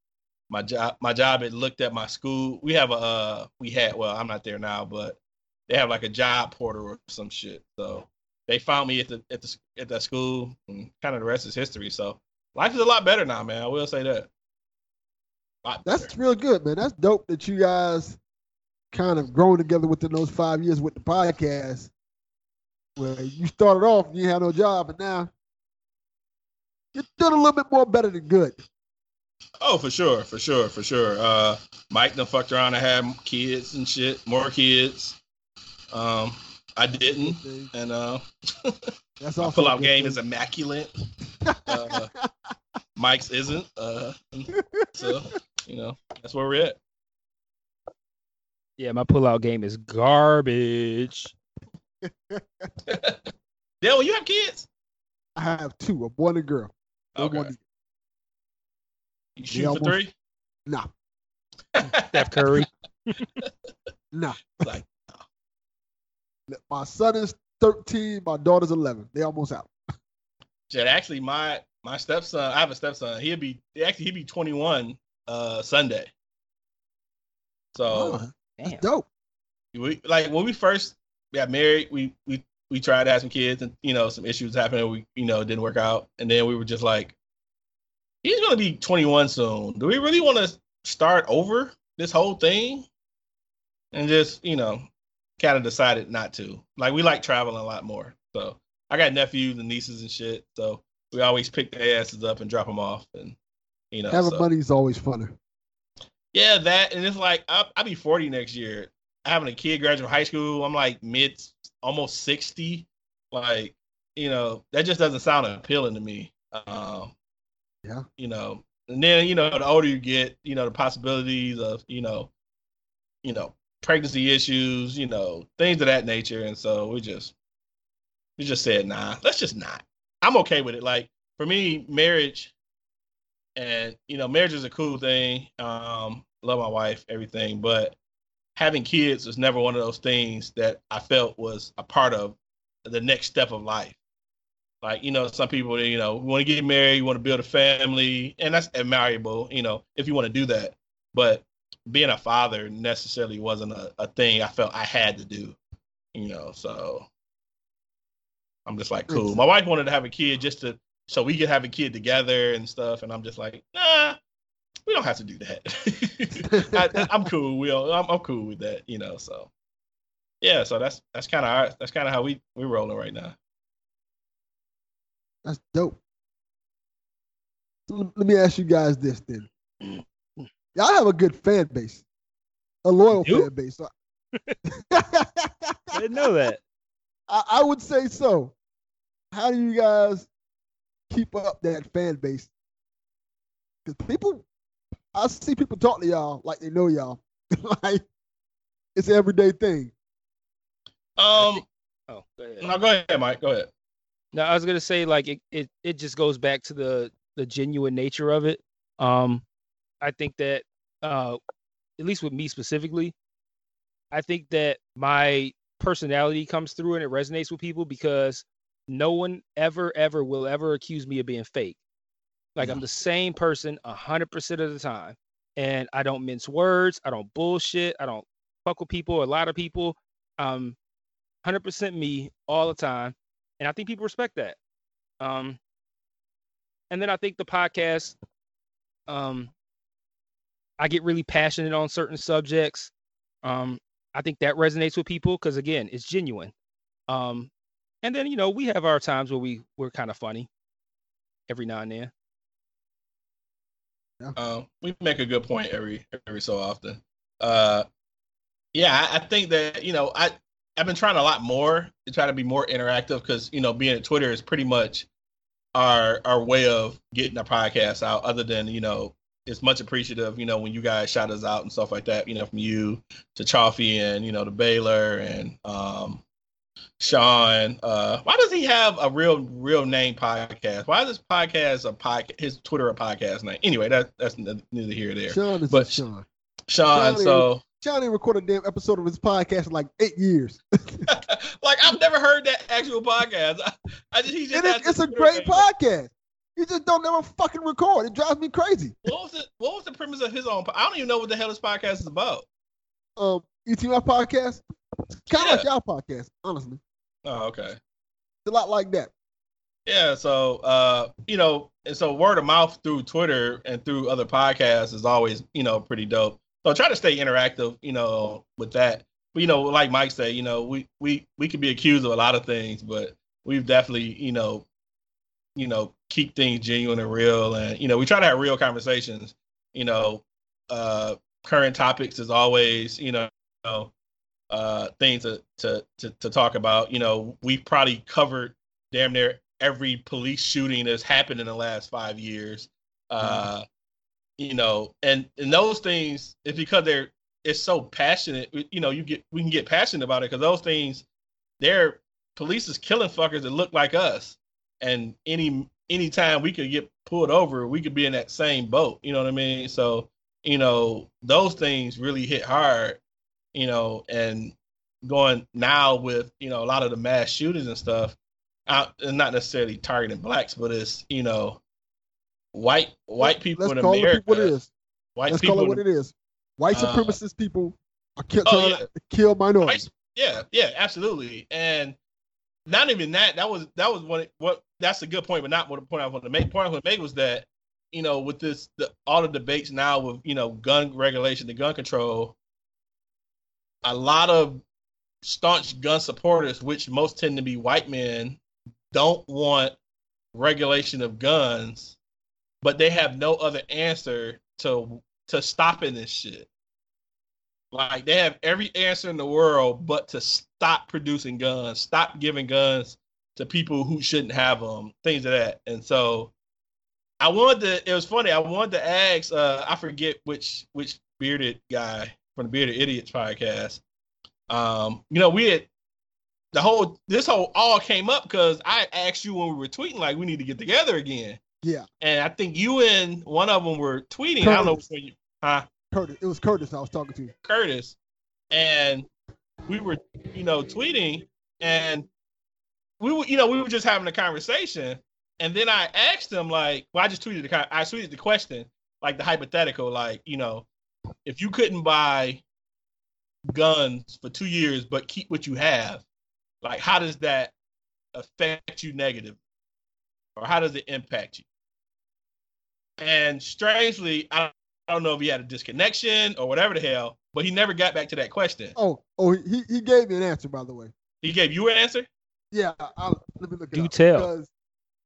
my job my job had looked at my school. We have a uh, we had well I'm not there now, but they have like a job portal or some shit. So they found me at the at the at that school, and kind of the rest is history. So life is a lot better now, man. I will say that. That's real good, man. That's dope that you guys kind of grown together within those five years with the podcast. Where you started off, and you had no job, and now you're doing a little bit more better than good. Oh, for sure, for sure, for sure. Uh, Mike done fucked around and had kids and shit, more kids. Um, I didn't, and uh, That's my pull-out game thing. is immaculate. Uh, Mike's isn't. Uh, so you know that's where we're at. Yeah, my pullout game is garbage. Dale, you have kids? I have two, a boy and a girl. Okay. one- You shoot Yeah, for almost- three? Nah, Steph Curry. nah. Like- My son is 13, my daughter's 11. They almost out. Shit, actually, my my stepson, I have a stepson. He'll be actually he'll be 21 uh Sunday. So Oh, that's dope. we like when we first got married, we we we tried to have some kids, and you know some issues happened. We you know it didn't work out, and then we were just like, he's gonna be 21 soon. Do we really want to start over this whole thing? And just you know, kind of decided not to. Like we like traveling a lot more, so I got nephews and nieces and shit, so we always pick their asses up and drop them off, and you know, Having so- money is always funner. yeah, that and it's like I'll, I'll be 40 next year. Having a kid graduate high school, I'm like mid, almost 60. Like, you know, that just doesn't sound appealing to me. Um, Yeah. You know, and then you know, the older you get, you know, the possibilities of, you know, you know, pregnancy issues, you know, things of that nature, and so we just, we just said, nah, let's just not. I'm okay with it. Like for me, marriage and you know marriage is a cool thing. Um love my wife everything but having kids was never one of those things that i felt was a part of the next step of life. Like you know some people you know want to get married you want to build a family and that's admirable you know if you want to do that. But being a father necessarily wasn't a, a thing i felt i had to do you know so i'm just like cool. My wife wanted to have a kid just to so we could have a kid together and stuff. And I'm just like, nah, we don't have to do that. I, I'm cool. We all, I'm, I'm cool with that, you know. So yeah, so that's that's kind of our that's kind of how we we're rolling right now. That's dope. So let me ask you guys this then. Y'all have a good fan base, a loyal You? fan base. So- I didn't know that. I, I would say so. How do you guys keep up that fan base? Because people, I see people talk to y'all like they know y'all. like it's an everyday thing. Um, Oh, go ahead. no, go ahead, Mike. Go ahead. No, I was gonna say like it, it it just goes back to the the genuine nature of it. Um, I think that uh, at least with me specifically, I think that my personality comes through and it resonates with people because no one ever ever will ever accuse me of being fake. Like I'm the same person a hundred percent of the time, and I don't mince words. I don't bullshit. I don't fuck with people. A lot of people. Um, hundred percent me all the time and I think people respect that. Um, and then I think the podcast, um, I get really passionate on certain subjects. Um, I think that resonates with people because again, it's genuine. Um, and then you know we have our times where we we're kind of funny every now and then. Um, we make a good point every every so often. Uh, yeah, I, I think that you know I I've been trying a lot more to try to be more interactive because you know being at Twitter is pretty much our our way of getting our podcast out. Other than you know it's much appreciative you know when you guys shout us out and stuff like that. You know from you to Chaffee and you know to Baylor and um Sean. Uh, why does he have a real real name podcast? Why is this podcast a podcast? His Twitter a podcast name? Anyway, that that's neither here or there. Sean is But- Sean. Sean, Johnny- so Sean ain't recorded a damn episode of his podcast in like eight years. like I've never heard that actual podcast. I, I just he just it's, it's a great name. podcast. You just don't never fucking record. It drives me crazy. What was the what was the premise of his own? I don't even know what the hell his podcast is about. Um, ETMF podcast, it's kind of Yeah. like y'all podcast, honestly. Oh, okay. It's a lot like that. Yeah, so uh, you know, and so word of mouth through Twitter and through other podcasts is always, you know, pretty dope. So try to stay interactive, you know, with that. But you know, like Mike said, you know, we we we could be accused of a lot of things, but we've definitely, you know, you know, keep things genuine and real, and you know, we try to have real conversations. You know, uh, current topics is always, you know, uh, things to, to to to talk about. You know, we've probably covered damn near every police shooting that's happened in the last five years. Uh, you know, and and those things, it's because they're it's so passionate. You know, you get we can get passionate about it because those things, they're police is killing fuckers that look like us, and any anytime we could get pulled over, we could be in that same boat. You know what I mean? So you know, those things really hit hard. You know, and going now with you know a lot of the mass shootings and stuff out and not necessarily targeting blacks, but it's you know white white people Let's in call America. it what it is. White Let's people call it what it is. White Uh, supremacist people are kill, Oh, trying yeah. to kill minorities. Yeah, yeah, absolutely. And not even that. That was that was what what that's a good point, but not what the point I wanted to make. Point I wanted to make was that you know with this the, all the debates now with you know gun regulation, the gun control, a lot of staunch gun supporters, which most tend to be white men, don't want regulation of guns, but they have no other answer to to stopping this shit. Like they have every answer in the world, but to stop producing guns, stop giving guns to people who shouldn't have them, things of that. And so, I wanted to. It was funny. I wanted to ask. Uh, I forget which which bearded guy from the Bearded Idiots podcast. Um, you know, we had the whole this whole all came up because I asked you when we were tweeting like we need to get together again. Yeah. And I think you and one of them were tweeting. I don't know Curtis. one you, huh? Curtis. It was Curtis I was talking to. Curtis, and we were, you know, tweeting, and we were, you know, we were just having a conversation, and then I asked him, like, well, I just tweeted the, I tweeted the question, like the hypothetical, like, you know, if you couldn't buy guns for two years but keep what you have, like, how does that affect you negatively? or how does it impact you? And strangely, I I don't know if he had a disconnection or whatever the hell, but he never got back to that question. Oh, oh, he he gave me an answer by the way. He gave you an answer. Yeah, I'll, let me look it Do up. tell. Because,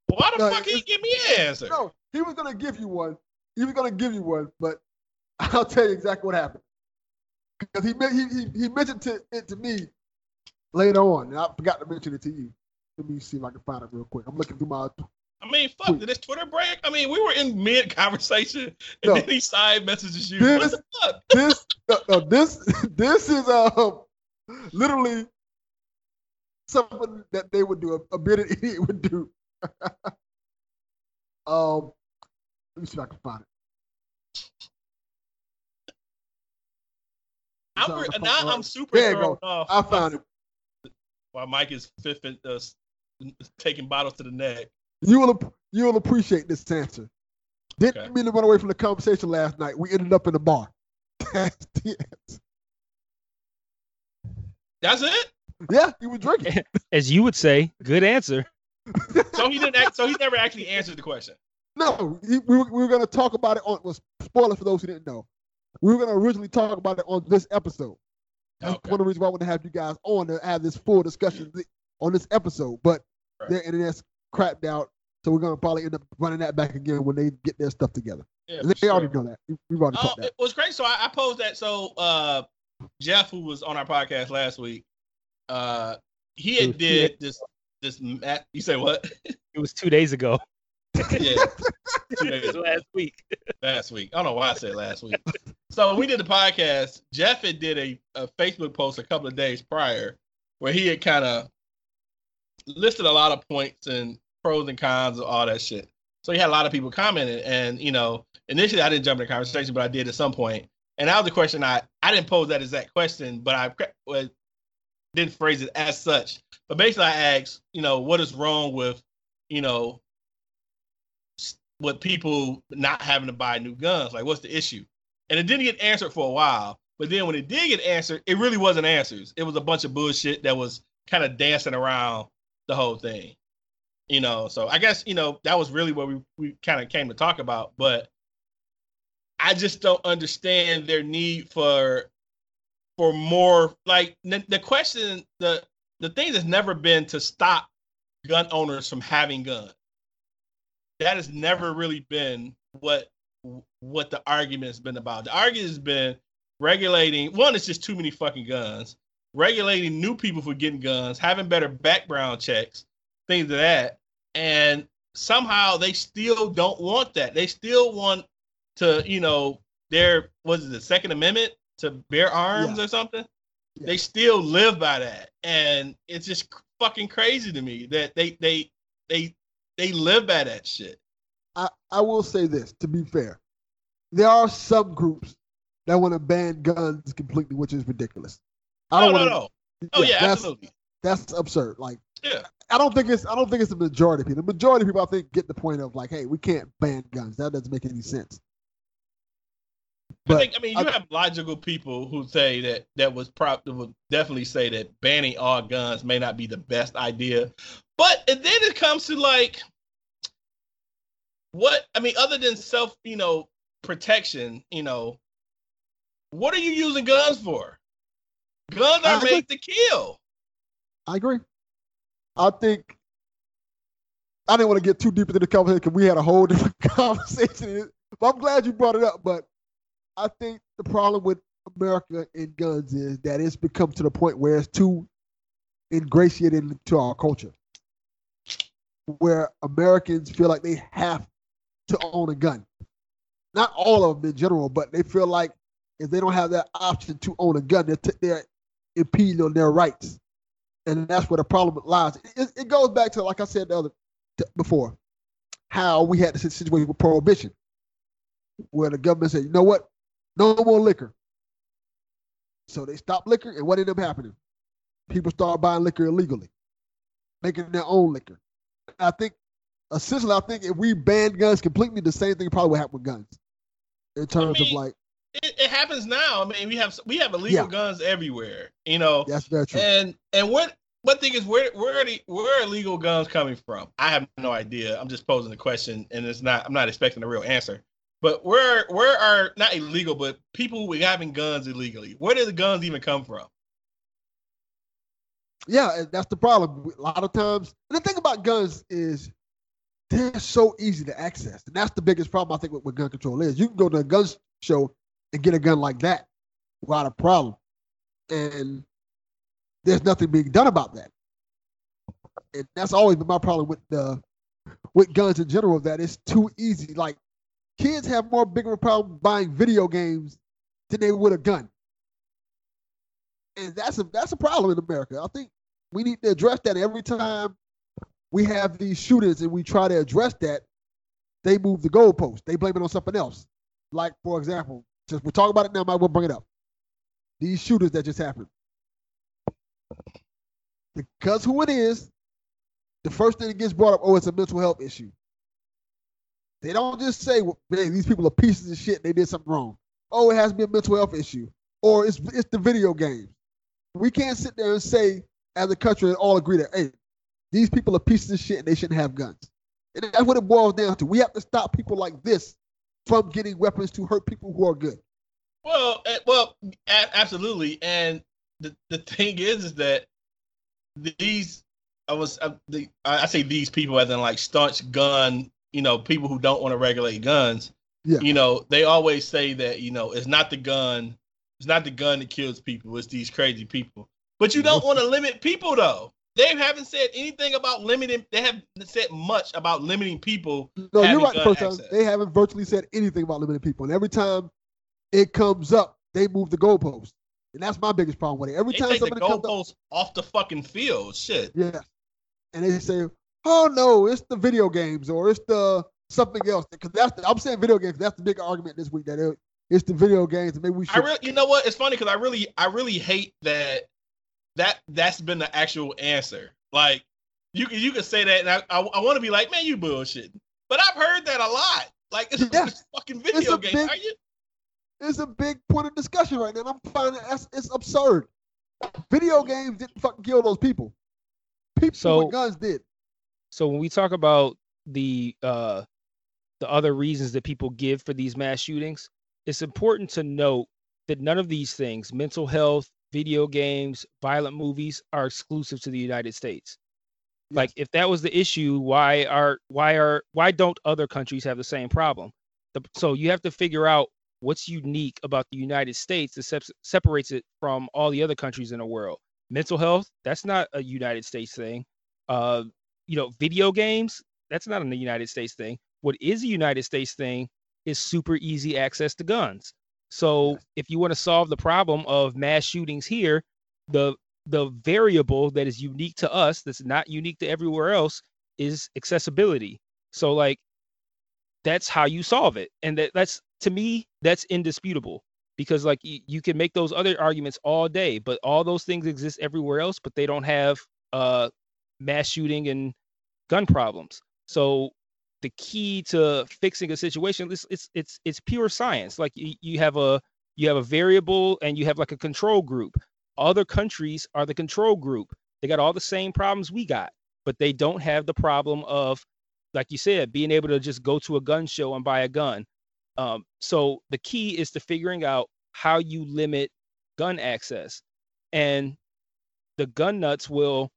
why the No, fuck he it's- give me an answer? no, he was gonna give you one. He was gonna give you one, but I'll tell you exactly what happened. Because he, he he he mentioned to, it to me later on, and I forgot to mention it to you. Let me see if I can find it real quick. I'm looking through my. I mean, fuck, did this Twitter break? I mean, we were in mid conversation, and No. then he side messages you. This- What the fuck? This no, no, this this is um literally something that they would do. A, a of idiot would do. um, let me see if I can find it. I'm re- now fuck- I'm super There you thrown go. off. I found it. While Mike is fifth and uh, taking bottles to the neck. You will you will appreciate this answer. Didn't Okay. mean to run away from the conversation last night. We ended up in the bar. That's the answer. That's it. Yeah, he was drinking. As you would say, good answer. So he didn't. Act, so he never actually answered the question. No, he, we were, we were going to talk about it on. Was spoiler for those who didn't know. We were going to originally talk about it on this episode. That's Okay. one of the reasons why I want to have you guys on to have this full discussion on this episode. But Right. their internet's crapped out, so we're going to probably end up running that back again when they get their stuff together. Yeah, they for already know that. We- We've already Oh, talked that. it was great. So I, I posed that. So uh, Jeff, who was on our podcast last week, uh, he had did this. This. You say what? It was two days ago. Yeah, two days last week. last week. I don't know why I said last week. so when we did the podcast, Jeff had did a, a Facebook post a couple of days prior where he had kind of listed a lot of points and pros and cons of all that shit. So he had a lot of people commenting, and you know, initially I didn't jump in the conversation, but I did at some point. And that was the question I I didn't pose that exact question, but I well, didn't phrase it as such. But basically, I asked, you know, what is wrong with, you know, with people not having to buy new guns? Like, what's the issue? And it didn't get answered for a while. But then when it did get answered, it really wasn't answers. It was a bunch of bullshit that was kind of dancing around the whole thing. You know, so I guess you know that was really what we we kind of came to talk about, but I just don't understand their need for for more. Like the, the question, the the thing that's never been to stop gun owners from having guns. That has never really been what what the argument has been about. The argument has been regulating one, it's just too many fucking guns, regulating new people for getting guns, having better background checks, things of that. And somehow they still don't want that. They still want to, you know, their was it the Second Amendment to bear arms Yeah. or something? Yeah. They still live by that. And it's just fucking crazy to me that they they they they live by that shit. I, I will say this to be fair. There are some groups that want to ban guns completely, which is ridiculous. I don't no, want no. Oh yeah, that's, absolutely. That's absurd. Like Yeah. I don't think it's I don't think it's the majority of people. The majority of people I think get the point of like, hey, we can't ban guns. That doesn't make any sense. I But think I mean you I- have logical people who say that that was prop would definitely say that banning all guns may not be the best idea. But and then it comes to like what I mean, other than self, you know, protection, you know, what are you using guns for? Guns are agree. made to kill. I agree. I think I didn't want to get too deep into the conversation because we had a whole different conversation. But I'm glad you brought it up. But I think the problem with America and guns is that it's become to the point where it's too ingratiated into our culture, where Americans feel like they have to own a gun. Not all of them in general, but they feel like if they don't have that option to own a gun, they're, t- they're impeding on their rights and that's where the problem lies. It, it goes back to like I said the other t- before, how we had the situation with prohibition, where the government said, you know what, no more liquor. So they stopped liquor, and what ended up happening? People started buying liquor illegally, making their own liquor. I think, essentially, I think if we banned guns completely, the same thing probably would happen with guns, in terms of mean, like, It, it happens now. I mean, we have we have illegal Yeah. guns everywhere. You know, that's very true. And and what what thing is where where are the where are illegal guns coming from? I have no idea. I'm just posing the question, and it's not. I'm not expecting a real answer. But where where are not illegal, but people who are having guns illegally? Where did the guns even come from? Yeah, that's the problem. A lot of times, and the thing about guns is they're so easy to access, and that's the biggest problem I think with, with gun control is. You can go to a gun show and get a gun like that without a problem, and there's nothing being done about that. And that's always been my problem with the with guns in general. That it's too easy. Like kids have more bigger problem buying video games than they would a gun and that's a that's a problem in America. I think we need to address that every time we have these shootings and we try to address that. They move the goalpost. They blame it on something else. Like for example, just we're talking about it now. Might well bring it up. These shooters that just happened. Because who it is, the first thing that gets brought up, oh, it's a mental health issue. They don't just say, well, man, these people are pieces of shit. They did something wrong. Oh, it has to be a mental health issue, or it's it's the video games we can't sit there and say as a country and all agree that hey, these people are pieces of shit and they shouldn't have guns. And that's what it boils down to. We have to stop people like this from getting weapons to hurt people who are good. Well, eh, well, a- absolutely. And the the thing is, is that these I was uh, the I I say these people as in like staunch gun, you know, people who don't want to regulate guns. Yeah. You know, they always say that you know it's not the gun, it's not the gun that kills people. It's these crazy people. But you don't mhm. want to limit people though. They haven't said anything about limiting. They haven't said much about limiting people. No, you're right. The first time they haven't virtually said anything about limiting people, and every time it comes up, they move the goalpost, and that's my biggest problem with it. Every They time take the somebody comes off the fucking field. Shit. yeah, and they say, "Oh no, it's the video games or it's the something else." Because that's the, I'm saying video games. That's the big argument this week that it, it's the video games, and maybe we I should. really, you know what? It's funny because I really, I really hate that that that's been the actual answer. Like you can you can say that, and I I, I want to be like, man, you bullshit. But I've heard that a lot. Like it's Yeah. just fucking video a game. big- Are you? it's a big point of discussion right now. I'm finding that's it's absurd. Video games didn't fucking kill those people. People So- with guns did. So when we talk about the uh, the other reasons that people give for these mass shootings, it's important to note that none of these things, mental health, video games, violent movies, are exclusive to the United States. Like if that was the issue, why are why are why don't other countries have the same problem? The, so you have to figure out what's unique about the United States that sep- separates it from all the other countries in the world. Mental health, that's not a United States thing. Uh, you know, video games, that's not a United States thing. What is a United States thing is super easy access to guns. So if you want to solve the problem of mass shootings here, the the variable that is unique to us, that's not unique to everywhere else, is accessibility. So like that's how you solve it. And that that's to me, that's indisputable because like you, you can make those other arguments all day, but all those things exist everywhere else, but they don't have uh mass shooting and gun problems. So the key to fixing a situation is it's it's it's pure science. Like you, you have a you have a variable and you have like a control group. Other countries are the control group. They got all the same problems we got, but they don't have the problem of, like you said, being able to just go to a gun show and buy a gun. Um, so the key is to figuring out how you limit gun access, and the gun nuts will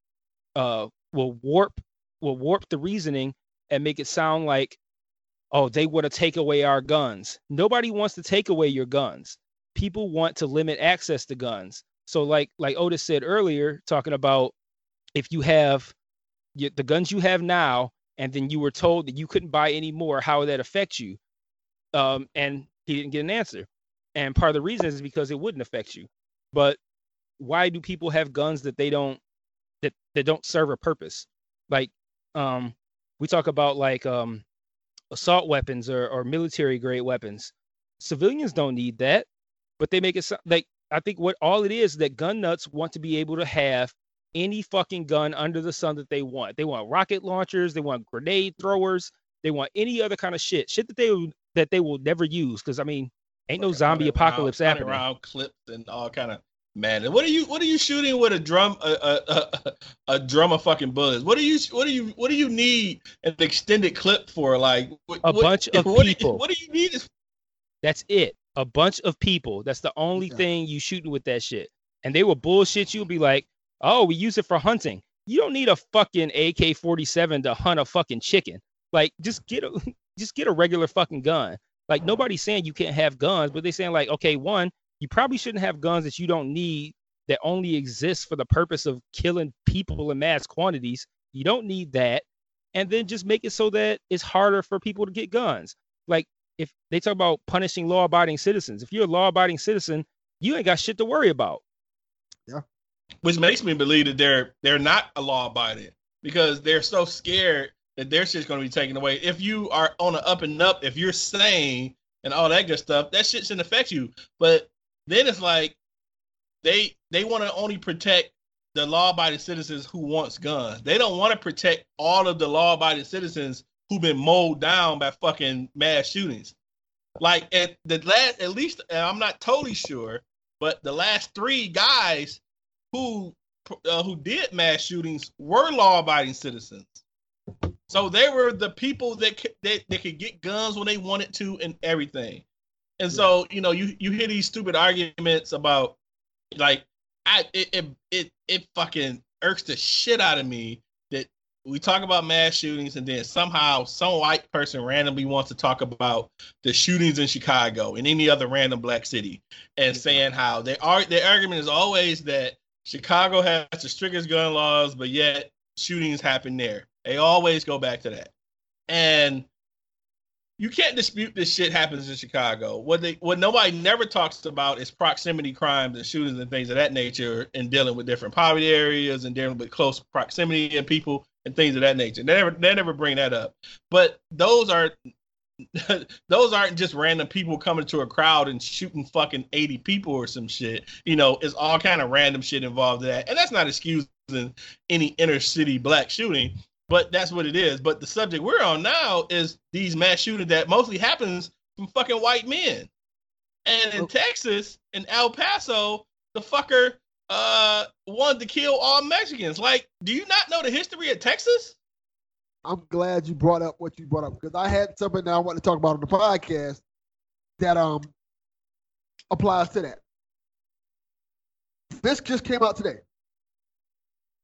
uh, will warp will warp the reasoning and make it sound like, oh, they want to take away our guns. Nobody wants to take away your guns. People want to limit access to guns. So, like like Otis said earlier, talking about if you have the guns you have now, and then you were told that you couldn't buy any more, how would that affect you? Um, and he didn't get an answer. And part of the reason is because it wouldn't affect you. But why do people have guns that they don't that that don't serve a purpose? Like um we talk about like um assault weapons or, or military grade weapons. Civilians don't need that, but they make it sound like I think what all it is that gun nuts want to be able to have any fucking gun under the sun that they want. They want rocket launchers, they want grenade throwers, they want any other kind of shit, shit that they will that they will never use. Because I mean, ain't no zombie apocalypse happening. around clips and all kind of man. What are you? What are you shooting with a drum? A, a, a, a drum of fucking bullets. What do you? What do you? What do you need an extended clip for? Like what, A what- bunch of what do you- people. what do you need? That's it. A bunch of people. That's the only Yeah. thing you shooting with that shit. And they will bullshit you and be like, oh, we use it for hunting. You don't need a fucking AK 47 to hunt a fucking chicken. Like, just get a just get a regular fucking gun. Like nobody's saying you can't have guns, but they're saying like, okay, one, you probably shouldn't have guns that you don't need that only exist for the purpose of killing people in mass quantities. You don't need that. And then just make it so that it's harder for people to get guns. Like if they talk about punishing law-abiding citizens, if you're a law-abiding citizen, you ain't got shit to worry about. Yeah. Which makes me believe that they're they're not a law abiding because they're so scared that their shit's going to be taken away. If you are on an up and up, if you're sane and all that good stuff, that shit shouldn't affect you. But then it's like they they want to only protect the law abiding citizens who wants guns. They don't want to protect all of the law abiding citizens who've been mowed down by fucking mass shootings. Like at the last, at least I'm not totally sure, but the last three guys who uh, who did mass shootings were law-abiding citizens. So they were the people that that, that could get guns when they wanted to and everything. And so you know you you hear these stupid arguments about like I it it it, it fucking irks the shit out of me that we talk about mass shootings and then somehow some white person randomly wants to talk about the shootings in Chicago and any other random black city and saying how they are their argument is always that Chicago has the strictest gun laws, but yet shootings happen there. They always go back to that. And you can't dispute this shit happens in Chicago. What they what nobody never talks about is proximity crimes and shootings and things of that nature and dealing with different poverty areas and dealing with close proximity and people and things of that nature. They never they never bring that up. But those are those aren't just random people coming to a crowd and shooting fucking 80 people or some shit. You know, it's all kind of random shit involved in that. And that's not excusing any inner city black shooting, but that's what it is. But the subject we're on now is these mass shootings that mostly happens from fucking white men. And in Oh. Texas, in El Paso, the fucker uh wanted to kill all Mexicans. Like, do you not know the history of Texas? I'm glad you brought up what you brought up because I had something that I want to talk about on the podcast that um applies to that. This just came out today.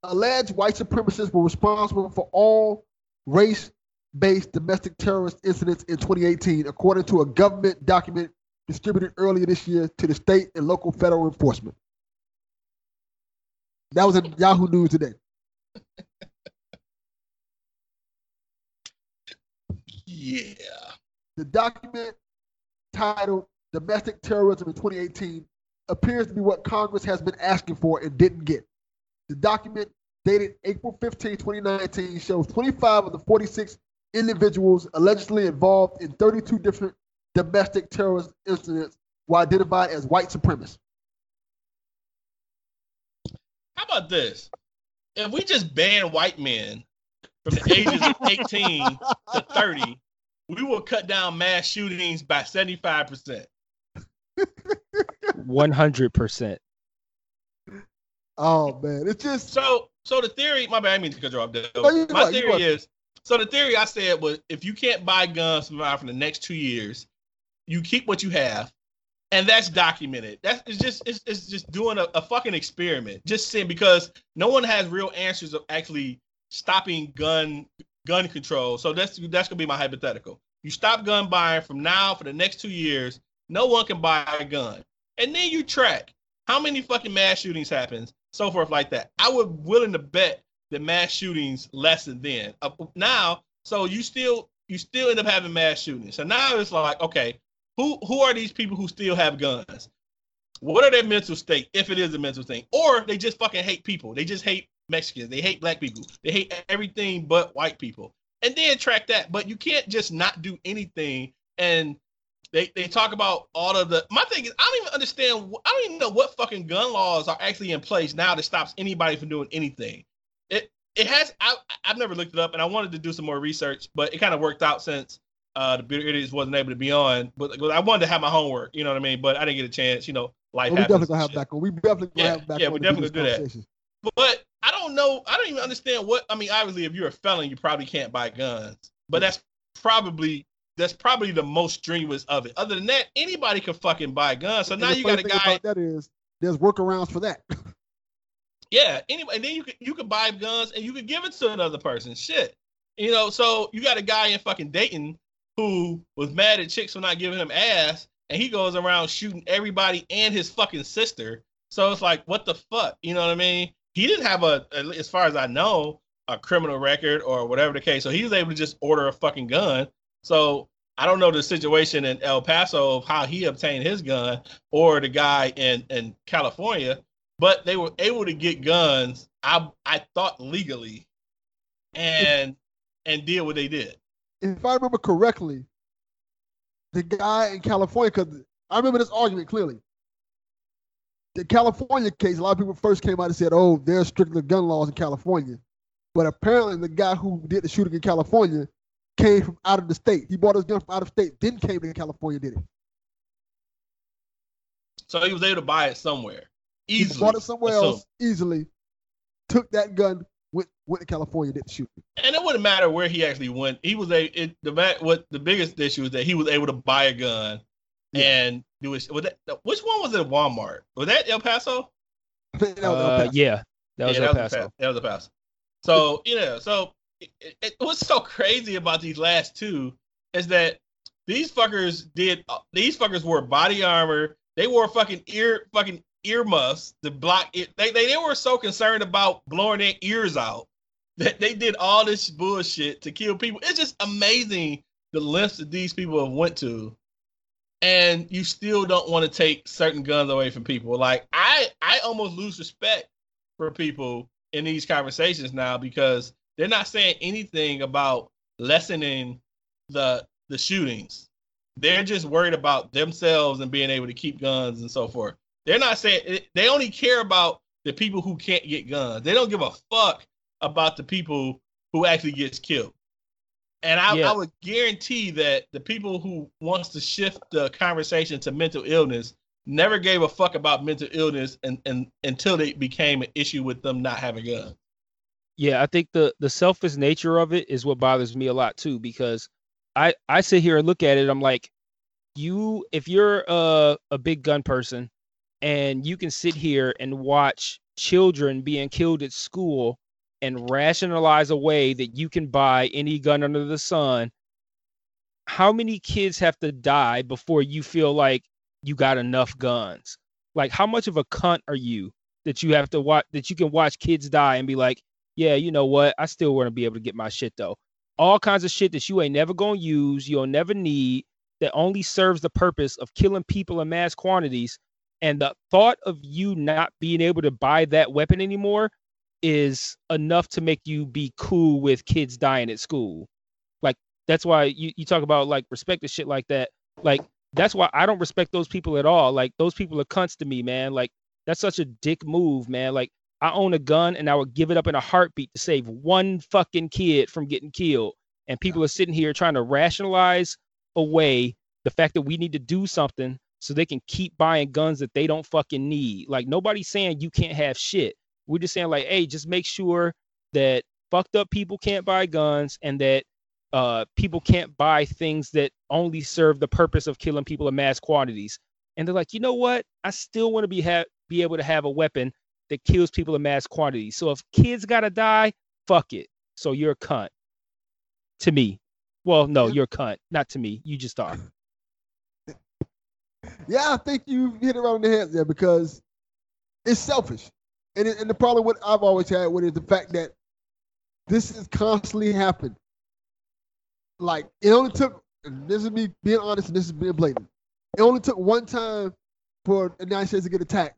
Alleged white supremacists were responsible for all race-based domestic terrorist incidents in 2018, according to a government document distributed earlier this year to the state and local federal enforcement. That was in Yahoo News today. Yeah. The document titled Domestic Terrorism in 2018 appears to be what Congress has been asking for and didn't get. The document dated April 15, 2019 shows 25 of the 46 individuals allegedly involved in 32 different domestic terrorist incidents were identified as white supremacists. How about this? If we just ban white men from the ages of 18 to 30, we will cut down mass shootings by 75%. One hundred percent. Oh man, it's just So, so the theory, my bad, I mean to cut you off. No, my right, theory right. is, so the theory I said was, if you can't buy guns from for the next two years, you keep what you have, and that's documented. That's it's just it's, it's just doing a, a fucking experiment, just saying because no one has real answers of actually stopping gun gun control. So that's that's gonna be my hypothetical. You stop gun buying from now for the next two years. No one can buy a gun, and then you track how many fucking mass shootings happens, so forth like that. I would willing to bet that mass shootings lessen then. Uh, now, so you still you still end up having mass shootings. So now it's like, okay, who who are these people who still have guns? What are their mental state if it is a mental thing, or they just fucking hate people? They just hate Mexicans. They hate black people. They hate everything but white people. And then track that. But you can't just not do anything and they, they talk about all of the. My thing is, I don't even understand. I don't even know what fucking gun laws are actually in place now that stops anybody from doing anything. It it has. I I've never looked it up, and I wanted to do some more research, but it kind of worked out since uh the Bearded Idiots wasn't able to be on. But, but I wanted to have my homework. You know what I mean? But I didn't get a chance. You know, life we happens. definitely gonna have shit. back on. We definitely gonna Yeah, have back yeah, on. we definitely do that. conversation. But I don't know. I don't even understand what. I mean, obviously, if you're a felon, you probably can't buy guns. But that's probably that's probably the most strenuous of it. Other than that, anybody can fucking buy guns. So And now you got a guy. that is there's workarounds for that. Yeah. Anyway, and then you could you could buy guns and you could give it to another person. Shit. You know, so you got a guy in fucking Dayton who was mad at chicks for not giving him ass, and he goes around shooting everybody and his fucking sister. So it's like, what the fuck? You know what I mean? He didn't have a, as far as I know, a criminal record or whatever the case. So he was able to just order a fucking gun. So I don't know the situation in El Paso of how he obtained his gun or the guy in, in California, but they were able to get guns, I I thought legally and and did what they did. if I remember correctly, the guy in California, because I remember this argument clearly. The California case, a lot of people first came out and said, "Oh, there's stricter gun laws in California," but apparently the guy who did the shooting in California came from out of the state. He bought his gun from out of state, then came to California, did it? So he was able to buy it somewhere. He Easily. bought it somewhere assume. else easily, took that gun, went went to California, did the shooting. And it wouldn't matter where he actually went. He was a it, the ma- what the biggest issue is that he was able to buy a gun Yeah. and do it. Was that, which one was it? Walmart. Was that El Paso? I that was El Uh, Paso. yeah, that was yeah, El that was, Paso. a, that was a pass. So you know, so it, it, what's so crazy about these last two is that these fuckers did these fuckers wore body armor. They wore fucking ear fucking earmuffs to block it. They, they they were so concerned about blowing their ears out that they did all this bullshit to kill people. It's just amazing the lengths that these people have went to and you still don't want to take certain guns away from people. Like I, I almost lose respect for people in these conversations now because they're not saying anything about lessening the the shootings. They're just worried about themselves and being able to keep guns and so forth. They're not saying they only care about the people who can't get guns. They don't give a fuck about the people who actually gets killed. And I, Yeah. I would guarantee that the people who wants to shift the conversation to mental illness never gave a fuck about mental illness and, and until they became an issue with them not having guns. Yeah, I think the the selfish nature of it is what bothers me a lot too because I I sit here and look at it I'm like you if you're a a big gun person and you can sit here and watch children being killed at school and rationalize a way that you can buy any gun under the sun how many kids have to die before you feel like you got enough guns? Like how much of a cunt are you that you have to watch that you can watch kids die and be like yeah you know what? I still want to be able to get my shit though. All kinds of shit that you ain't never gonna use you'll never need that only serves the purpose of killing people in mass quantities and the thought of you not being able to buy that weapon anymore is enough to make you be cool with kids dying at school. Like that's why you, you talk about like respect and shit like that. Like that's why i don't respect those people at all. Like those people are cunts to me man. Like that's such a dick move man. Like i own a gun and i would give it up in a heartbeat to save one fucking kid from getting killed and people are sitting here trying to rationalize away the fact that we need to do something so they can keep buying guns that they don't fucking need. Like nobody's saying you can't have shit. We're just saying like, hey, just make sure that fucked up people can't buy guns and that uh people can't buy things that only serve the purpose of killing people in mass quantities. And they're like, you know what? I still want to be ha- be able to have a weapon that kills people in mass quantities. So if kids gotta die, fuck it. So you're a cunt. To me. Well, no, you're a cunt. Not to me. You just are. Yeah, I think you hit it right on the head there because it's selfish. And, it, and the problem what I've always had with it is the fact that this is constantly happened. Like it only took and this is me being honest and this is being blatant. It only took one time for the United States to get attacked,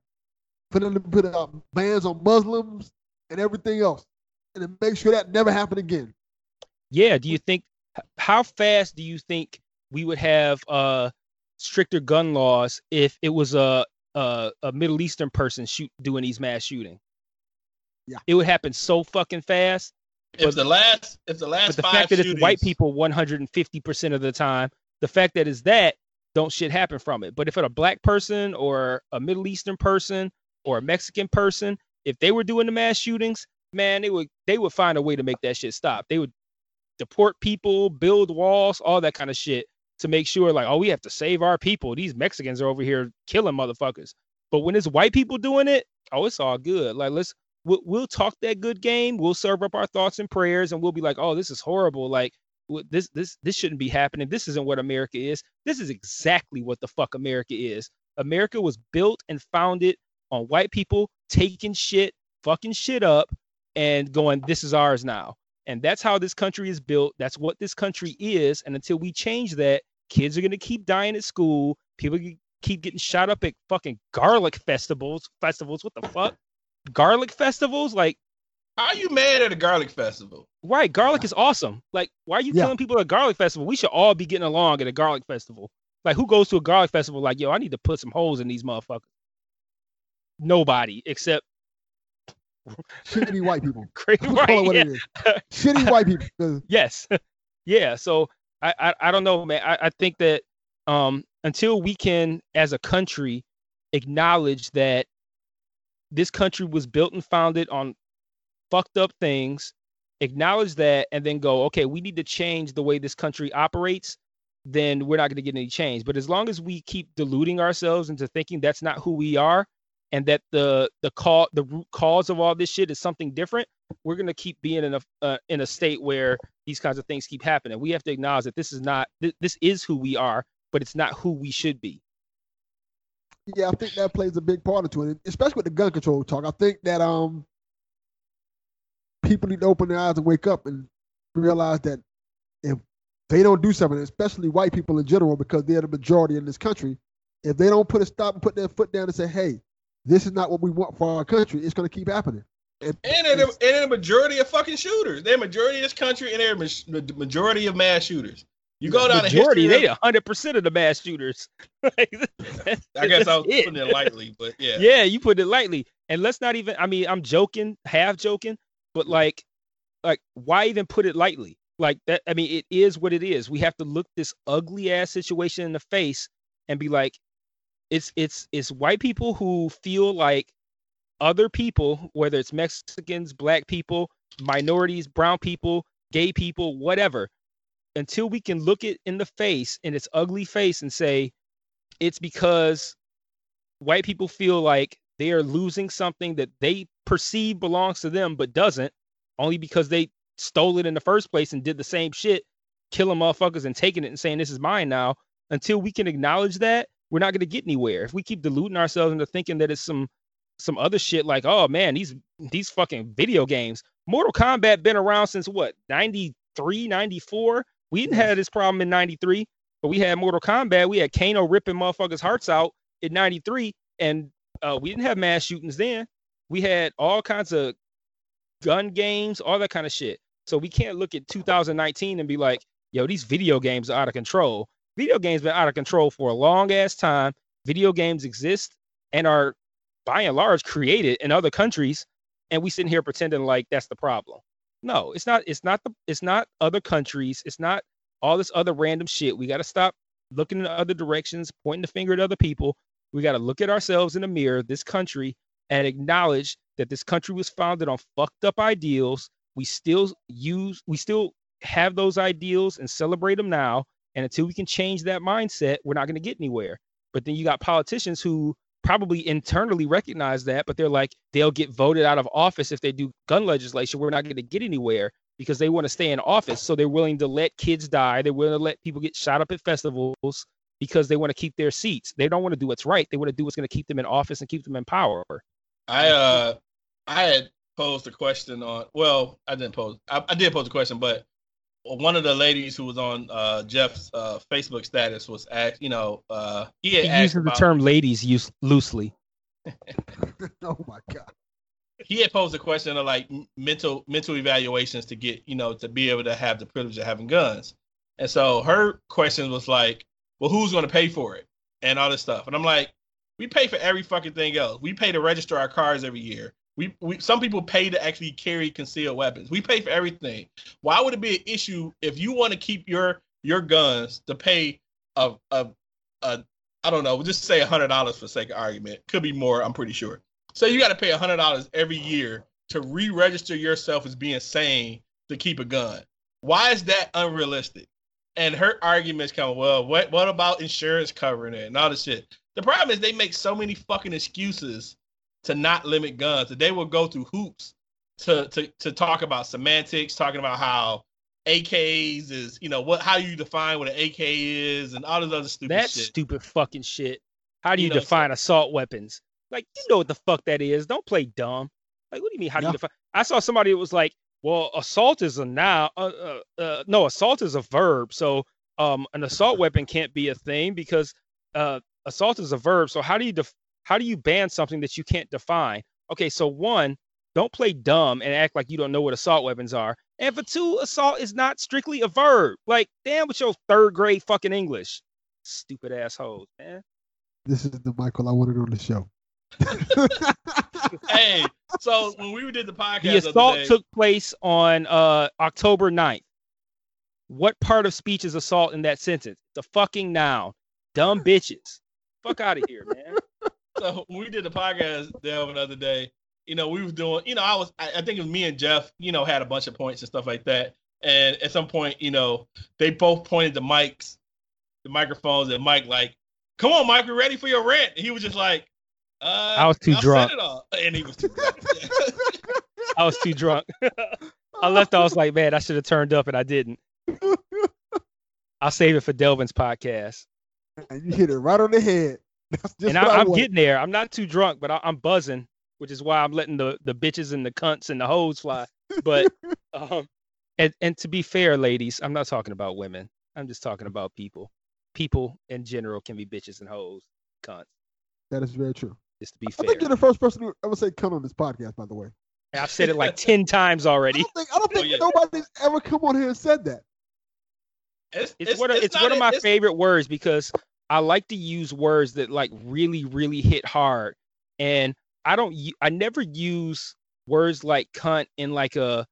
for them to put uh, bans on Muslims and everything else, and to make sure that never happened again. Yeah. Do you think how fast do you think we would have uh stricter gun laws if it was a a, a Middle Eastern person shoot doing these mass shooting? Yeah. It would happen so fucking fast. If But- the last, if the last But the five fact that shootings, it's white people 150% of the time, the fact that it's that, don't shit happen from it. But if it's a black person or a Middle Eastern person or a Mexican person, if they were doing the mass shootings, man, they would they would find a way to make that shit stop. They would deport people, build walls, all that kind of shit to make sure like, oh, we have to save our people. These Mexicans are over here killing motherfuckers. But when it's white people doing it, oh, it's all good. Like let's we'll, we'll talk that good game. We'll serve up our thoughts and prayers, and we'll be like, "Oh, this is horrible. Like, this this this shouldn't be happening. This isn't what America is. This is exactly what the fuck America is. America was built and founded on white people taking shit, fucking shit up, and going, "This is ours now." And that's how this country is built. That's what this country is. And until we change that, kids are gonna keep dying at school. People keep getting shot up at fucking garlic festivals. Festivals. What the fuck? garlic festivals like how are you mad at a garlic festival? right garlic is awesome like why are you Yeah. killing people at a garlic festival we should all be getting along at a garlic festival like who goes to a garlic festival like yo i need to put some holes in these motherfuckers nobody except Shitty white people. crazy I'm call it what yeah. it is. Shitty white people. yes yeah so I, I i don't know man I, I think that um until we can as a country acknowledge that this country was built and founded on fucked up things acknowledge that and then go okay we need to change the way this country operates then we're not going to get any change but as long as we keep deluding ourselves into thinking that's not who we are and that the the call the root cause of all this shit is something different we're going to keep being in a uh, in a state where these kinds of things keep happening we have to acknowledge that this is not th- this is who we are but it's not who we should be yeah, I think that plays a big part into it, especially with the gun control talk. I think that um people need to open their eyes and wake up and realize that if they don't do something, especially white people in general, because they're the majority in this country, if they don't put a stop and put their foot down and say, "Hey, this is not what we want for our country," it's going to keep happening. And And they're, the, and they're the majority of fucking shooters. They're majority of this country, and they're ma- the majority of mass shooters. You go down majority the they history. 100% of the mass shooters Like, that's- Of, I guess I was that's putting it lightly, but yeah. yeah you put it lightly and let's not even i mean i'm joking half joking but like like why even put it lightly like that i mean it is what it is we have to look this ugly ass situation in the face and be like it's it's it's white people who feel like other people whether it's mexicans black people minorities, brown people, gay people, whatever, until we can look it in the face in its ugly face and say it's because white people feel like they are losing something that they perceive belongs to them but doesn't, only because they stole it in the first place and did the same shit, killing motherfuckers and taking it and saying this is mine now. Until we can acknowledge that, we're not going to get anywhere. If we keep deluding ourselves into thinking that it's some some other shit like, oh man, these these fucking video games. Mortal Kombat been around since what 93, 94. We didn't have this problem in 93, but we had Mortal Kombat. We had Kano ripping motherfuckers' hearts out in 93, and uh, we didn't have mass shootings then. We had all kinds of gun games, all that kind of shit. So we can't look at 2019 and be like, yo, these video games are out of control. Video games been out of control for a long ass time. Video games exist and are by and large created in other countries, and we sitting here pretending like that's the problem. No, it's not. It's not the. It's not other countries. It's not all this other random shit. We got to stop looking in other directions, pointing the finger at other people. We got to look at ourselves in the mirror, this country, and acknowledge that this country was founded on fucked up ideals. We still use, we still have those ideals and celebrate them now. And until we can change that mindset, we're not going to get anywhere. But then you got politicians who probably internally recognize that, but they're like, they'll get voted out of office if they do gun legislation. We're not going to get anywhere because they want to stay in office. So they're willing to let kids die. They're willing to let people get shot up at festivals because they want to keep their seats. They don't want to do what's right. They want to do what's going to keep them in office and keep them in power. I uh I had posed a question on well, I didn't pose I, I did pose a question, but one of the ladies who was on uh Jeff's uh Facebook status was asked, you know, uh he had He asked uses the term ladies use loosely. oh my god. he had posed a question of like mental mental evaluations to get you know to be able to have the privilege of having guns. And so her question was like well who's going to pay for it? and all this stuff. And i'm like we pay for every fucking thing else. We pay to register our cars every year we, we some people pay to actually carry concealed weapons we pay for everything why would it be an issue if you want to keep your your guns to pay a a, a I don't know, just say a hundred dollars for sake of argument. Could be more, I'm pretty sure. So you got to pay a hundred dollars every year to re-register yourself as being sane to keep a gun. Why is that unrealistic? And her arguments come, well, what what about insurance covering it and all this shit? The problem is they make so many fucking excuses to not limit guns that they will go through hoops to to to talk about semantics, talking about how AKs is, you know, what how you define what an AK is and all this other stupid That's shit. stupid fucking shit. How do You you, know, so- define assault weapons? Like, you know what the fuck that is. Don't play dumb. Like, what do you mean? How do Yeah. you define? I saw somebody that was like, well, assault is a noun. Uh, uh, uh, no, assault is a verb. So, um, an assault weapon can't be a thing because uh, assault is a verb. So, how do you def- how do you ban something that you can't define? Okay, so one, don't play dumb and act like you don't know what assault weapons are. And for two, assault is not strictly a verb. Like, damn, with your third grade fucking English, stupid assholes, man. This is the Michael I wanted on the show. hey, so when we did the podcast, The other assault day- took place on uh, October 9th. What part of speech is assault in that sentence? The fucking noun. Dumb bitches. Fuck out of here, man. so when we did the podcast Delvin the other day, you know, we was doing, you know, I was, I, I think it was me and Jeff, you know, had a bunch of points and stuff like that. And at some point, you know, they both pointed the mics, the microphones, and Mike like, "Come on, Mike, we ready for your rant?" And he was just like, uh, I was too said drunk. it all." And he was too drunk. I was too drunk. I left. I was like, man, I should have turned up, and I didn't. I'll save it for Delvin's podcast. And you hit it right on the head. That's just and I, I I'm getting there. I'm not too drunk, but I, I'm buzzing, which is why I'm letting the the bitches and the cunts and the hoes fly. But um, and and to be fair, ladies, I'm not talking about women. I'm just talking about people. People in general can be bitches and hoes, cunts. That is very true. Just to be I think you're the first person to ever say "cunt" on this podcast. By the way, And I've said it like ten times I already. don't think I don't Oh, think yeah. nobody's ever come on here and said that. it's, It's, one of it's, not one of a- my it's- favorite words because I like to use words that like really really hit hard, and I don't I never use words like cunt in like a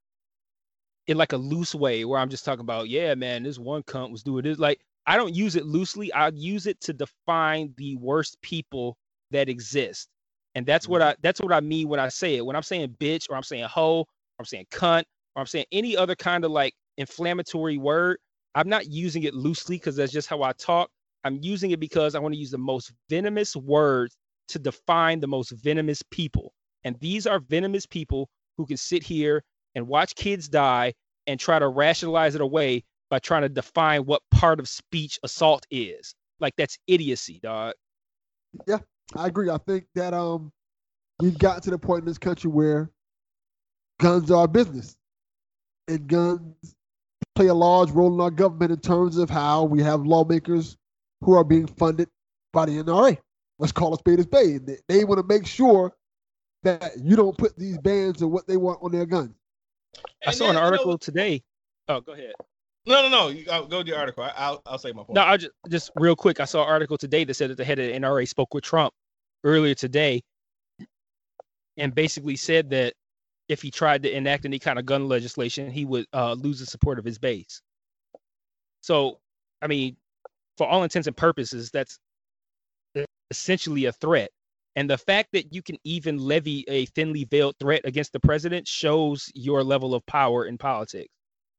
in like a loose way where I'm just talking about yeah man this one cunt was doing this like I don't use it loosely I use it to define the worst people that exist and that's what I that's what I mean when I say it when I'm saying bitch or I'm saying hoe or I'm saying cunt, or I'm saying any other kind of like inflammatory word, I'm not using it loosely because that's just how I talk. I'm using it because I want to use the most venomous words to define the most venomous people. And these are venomous people who can sit here and watch kids die and try to rationalize it away by trying to define what part of speech assault is. Like that's idiocy, dog. Yeah, I agree. I think that um we've gotten to the point in this country where guns are business. And guns play a large role in our government in terms of how we have lawmakers who are being funded by the NRA. Let's call a spade a spade. They, they want to make sure that you don't put these bans and what they want on their guns. I saw then, an you know, article today. Oh, go ahead. No, no, no. You go, go to your article. I, I'll I'll say my point. No, I just just real quick. I saw an article today that said that the head of the NRA spoke with Trump earlier today, and basically said that if he tried to enact any kind of gun legislation, he would uh, lose the support of his base. So, I mean, for all intents and purposes, that's essentially a threat. And the fact that you can even levy a thinly veiled threat against the president shows your level of power in politics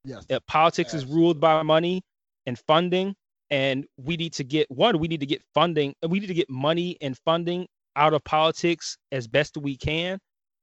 Yes. that politics is ruled by money and funding and we need to get one we need to get funding we need to get money and funding out of politics as best we can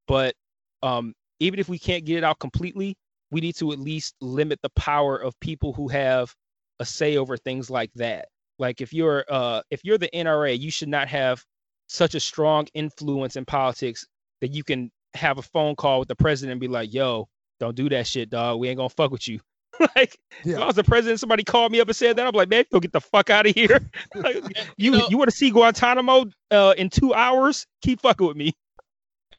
but um even if we can't get it out completely we need to at least limit the power of people who have a say over things like that like if you're uh if you're the NRA you should not have such a strong influence in politics that you can have a phone call with the president and be like yo don't do that shit dog we ain't gonna fuck with you like if I was the president, somebody called me up and said that. I'm like, man, go get the fuck out of here. Like, you know- you want to see Guantanamo uh, in two hours? Keep fucking with me.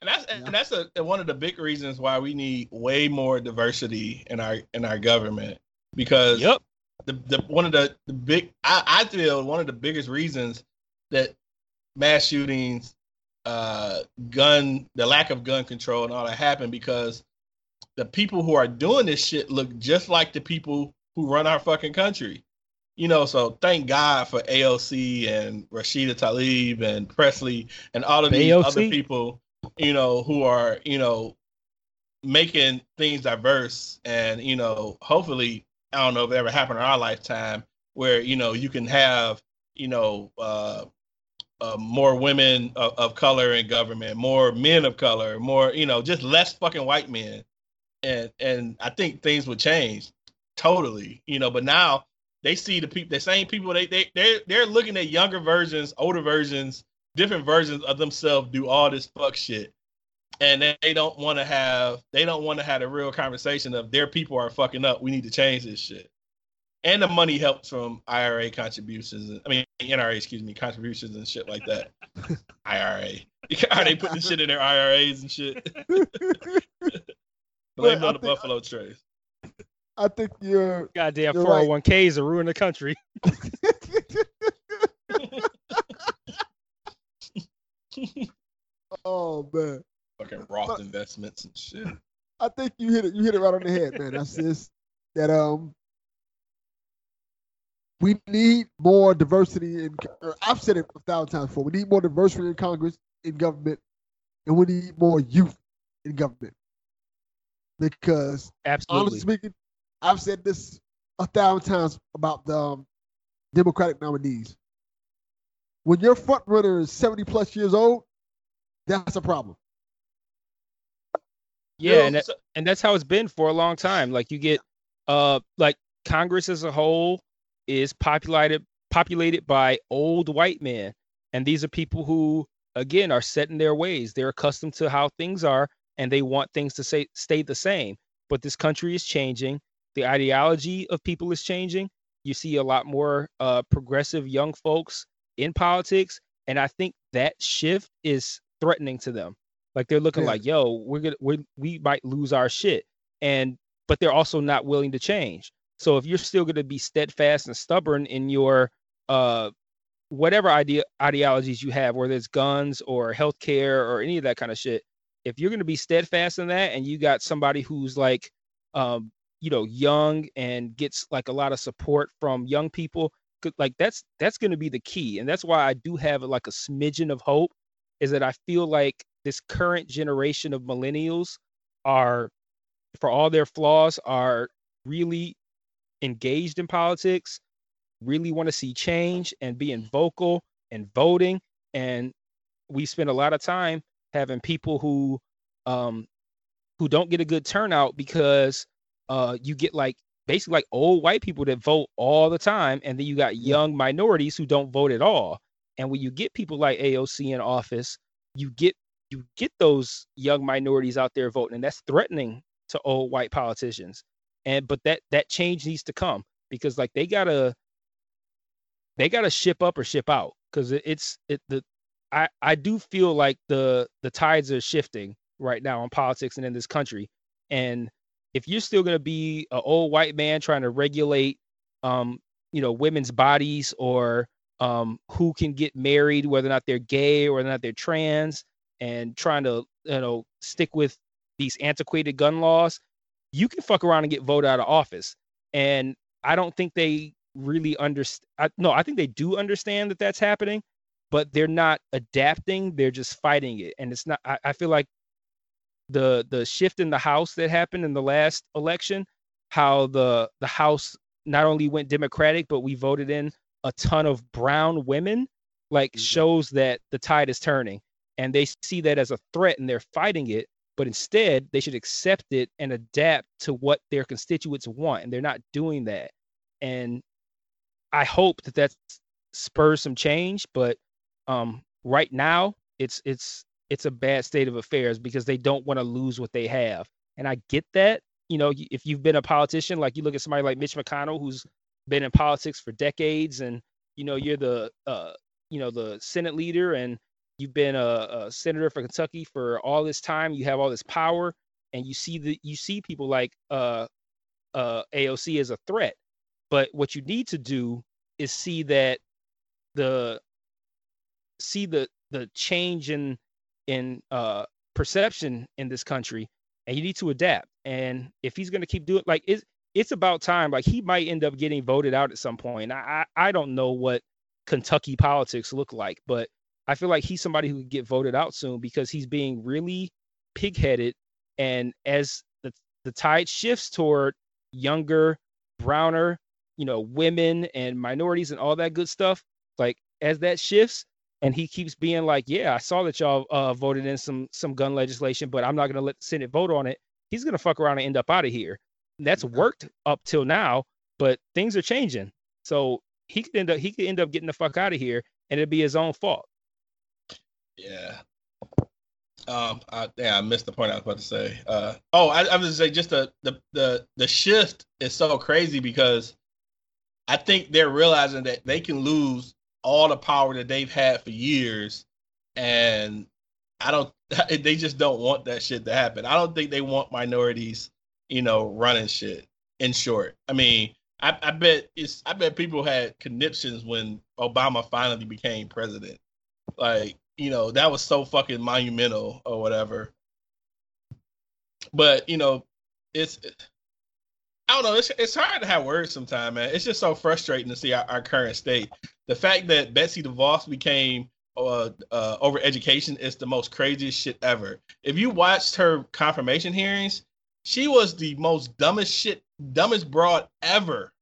and that's Yeah. and that's a, one of the big reasons why we need way more diversity in our in our government because Yep. The, the one of the, the big I, I feel one of the biggest reasons that mass shootings uh gun the lack of gun control and all that happened because the people who are doing this shit look just like the people who run our fucking country you know so thank god for AOC and Rashida Tlaib and Pressley and all of these AOC? other people you know who are you know making things diverse and you know hopefully i don't know if it ever happened in our lifetime where you know you can have you know uh, uh more women of, of color in government more men of color more you know just less fucking white men. And and i think things would change totally you know but now they see the people the same people they they they're, they're looking at younger versions older versions different versions of themselves do all this fuck shit and they, they don't want to have they don't want to have a real conversation of their people are fucking up we need to change this shit and the money helps from ira contributions and- i mean nra excuse me contributions and shit like that ira are they putting shit in their iras and shit blame it I on the think- buffalo trace I think you're Goddamn You're right. 401ks are ruining the country. oh man. Fucking roth But- investments and shit I think you hit it. You hit it right on the head, man. That's this. that. Um, we need more diversity in. or I've said it a thousand times before. We need more diversity in Congress, in government, and we need more youth in government. Because Absolutely. honestly speaking, I've said this a thousand times about the um, Democratic nominees. When your front runner is seventy plus years old, that's a problem. Yeah, and that, and that's how it's been for a long time. Like you get uh like Congress as a whole is populated populated by old white men. And these are people who again are set in their ways. They're accustomed to how things are and they want things to say stay the same. But this country is changing. The ideology of people is changing. You see a lot more uh progressive young folks in politics. And I think that shift is threatening to them. Like they're looking Yeah. like, yo, we're gonna we we might lose our shit. And but they're also not willing to change. So if you're still gonna be steadfast and stubborn in your uh whatever idea ideologies you have, whether it's guns or healthcare or any of that kind of shit, if you're gonna be steadfast in that and you got somebody who's like um, you know, young and gets like a lot of support from young people, like that's that's gonna be the key. And that's why I do have like a smidgen of hope, is that I feel like this current generation of millennials are for all their flaws, are really engaged in politics, really want to see change and being vocal and voting. And we spend a lot of time having people who um who don't get a good turnout because uh you get like basically like old white people that vote all the time and then you got young minorities who don't vote at all and when you get people like AOC in office you get you get those young minorities out there voting and that's threatening to old white politicians. And but that that change needs to come because like they gotta they gotta ship up or ship out because it, it's it the i i do feel like the the tides are shifting right now in politics and in this country. And if you're still gonna be an old white man trying to regulate um you know women's bodies or um who can get married whether or not they're gay or whether or not they're trans and trying to you know stick with these antiquated gun laws you can fuck around and get voted out of office. And I don't think they really understand. No, I think they do understand that that's happening, but they're not adapting. They're just fighting it. And it's not, I, I feel like the the shift in the House that happened in the last election, how the the House not only went Democratic, but we voted in a ton of brown women, like mm-hmm. shows that the tide is turning. And they see that as a threat and they're fighting it but instead they should accept it and adapt to what their constituents want and they're not doing that. And i hope that that spurs some change but um right now it's it's it's a bad state of affairs because they don't want to lose what they have. And i get that you know if you've been a politician like you look at somebody like mitch mcconnell who's been in politics for decades and you know you're the uh you know the senate leader and you've been a, a senator for Kentucky for all this time. You have all this power, and you see the you see people like uh, uh, AOC as a threat. But what you need to do is see that the see the the change in in uh, perception in this country, and you need to adapt. And if he's going to keep doing like it's it's about time. Like he might end up getting voted out at some point. I I, I don't know what Kentucky politics look like, but I feel like he's somebody who could get voted out soon because he's being really pigheaded. And as the, the tide shifts toward younger, browner, you know, women and minorities and all that good stuff, like as that shifts, and he keeps being like, "Yeah, I saw that y'all uh, voted in some some gun legislation, but I'm not gonna let the Senate vote on it." He's gonna fuck around and end up out of here. And that's worked up till now, but things are changing. So he could end up he could end up getting the fuck out of here, and it'd be his own fault. Yeah. Um. I, yeah, I missed the point I was about to say. Uh. Oh, I, I was say just the the the the shift is so crazy because I think they're realizing that they can lose all the power that they've had for years, and I don't. They just don't want that shit to happen. I don't think they want minorities, you know, running shit. In short, I mean, I, I bet it's. I bet people had conniptions when Obama finally became president. Like, you know, that was so fucking monumental or whatever. But you know, it's. I don't know. It's it's hard to have words sometimes, man. It's just so frustrating to see our, our current state. The fact that Betsy DeVos became uh, uh, over education is the most craziest shit ever. If you watched her confirmation hearings, she was the most dumbest shit, dumbest broad ever,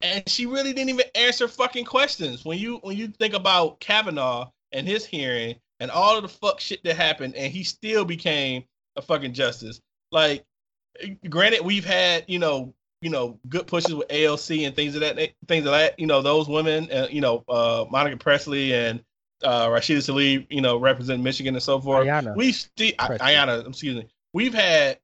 and she really didn't even answer fucking questions. When you when you think about Kavanaugh and his hearing and all of the fuck shit that happened, and he still became a fucking justice. Like, granted, we've had you know you know good pushes with AOC and things of that things of that. You know those women, uh, you know uh, Monica Pressley and uh, Rashida Tlaib, you know represent Michigan and so forth. Ayanna we still. Ayana, excuse me. We've had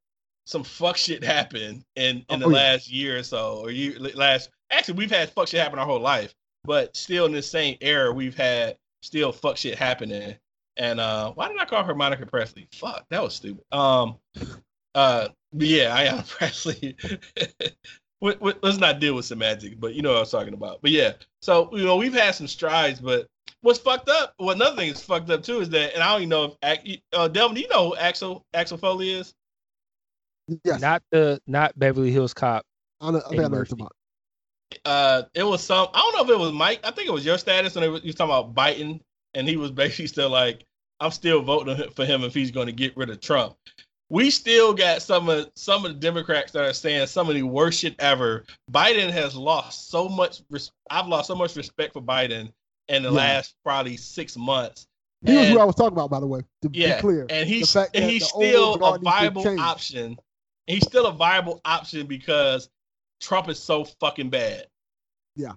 some fuck shit happen in in the Oh, yeah. last year or so, or year last. Actually, we've had fuck shit happen our whole life, but still in this same era, we've had still fuck shit happening. And uh, why did I call her Monica Pressley? Fuck, that was stupid. Um, uh, but yeah, Ayanna Pressley. What- what- Let's not deal with semantics, but you know what I was talking about. But yeah, so you know we've had some strides, but what's fucked up? Well, another thing that's fucked up too is that, and I don't even know if Ac- uh, Delvin, do you know who Axel Axel Foley is? Yes. Not the not Beverly Hills Cop. I know, I think I know what about. Uh it was some I don't know if it was Mike. I think it was your status and it was, you was talking about Biden and he was basically still like I'm still voting for him if he's going to get rid of Trump. we still got some of some of the Democrats that are saying some of the worst shit ever. Biden has lost so much. res- I've lost so much respect for Biden in the Yeah. last probably six months. He was who I was talking about, by the way. To yeah, be clear, and he's and he's still a guard needs to viable option. He's still a viable option because Trump is so fucking bad. Yeah.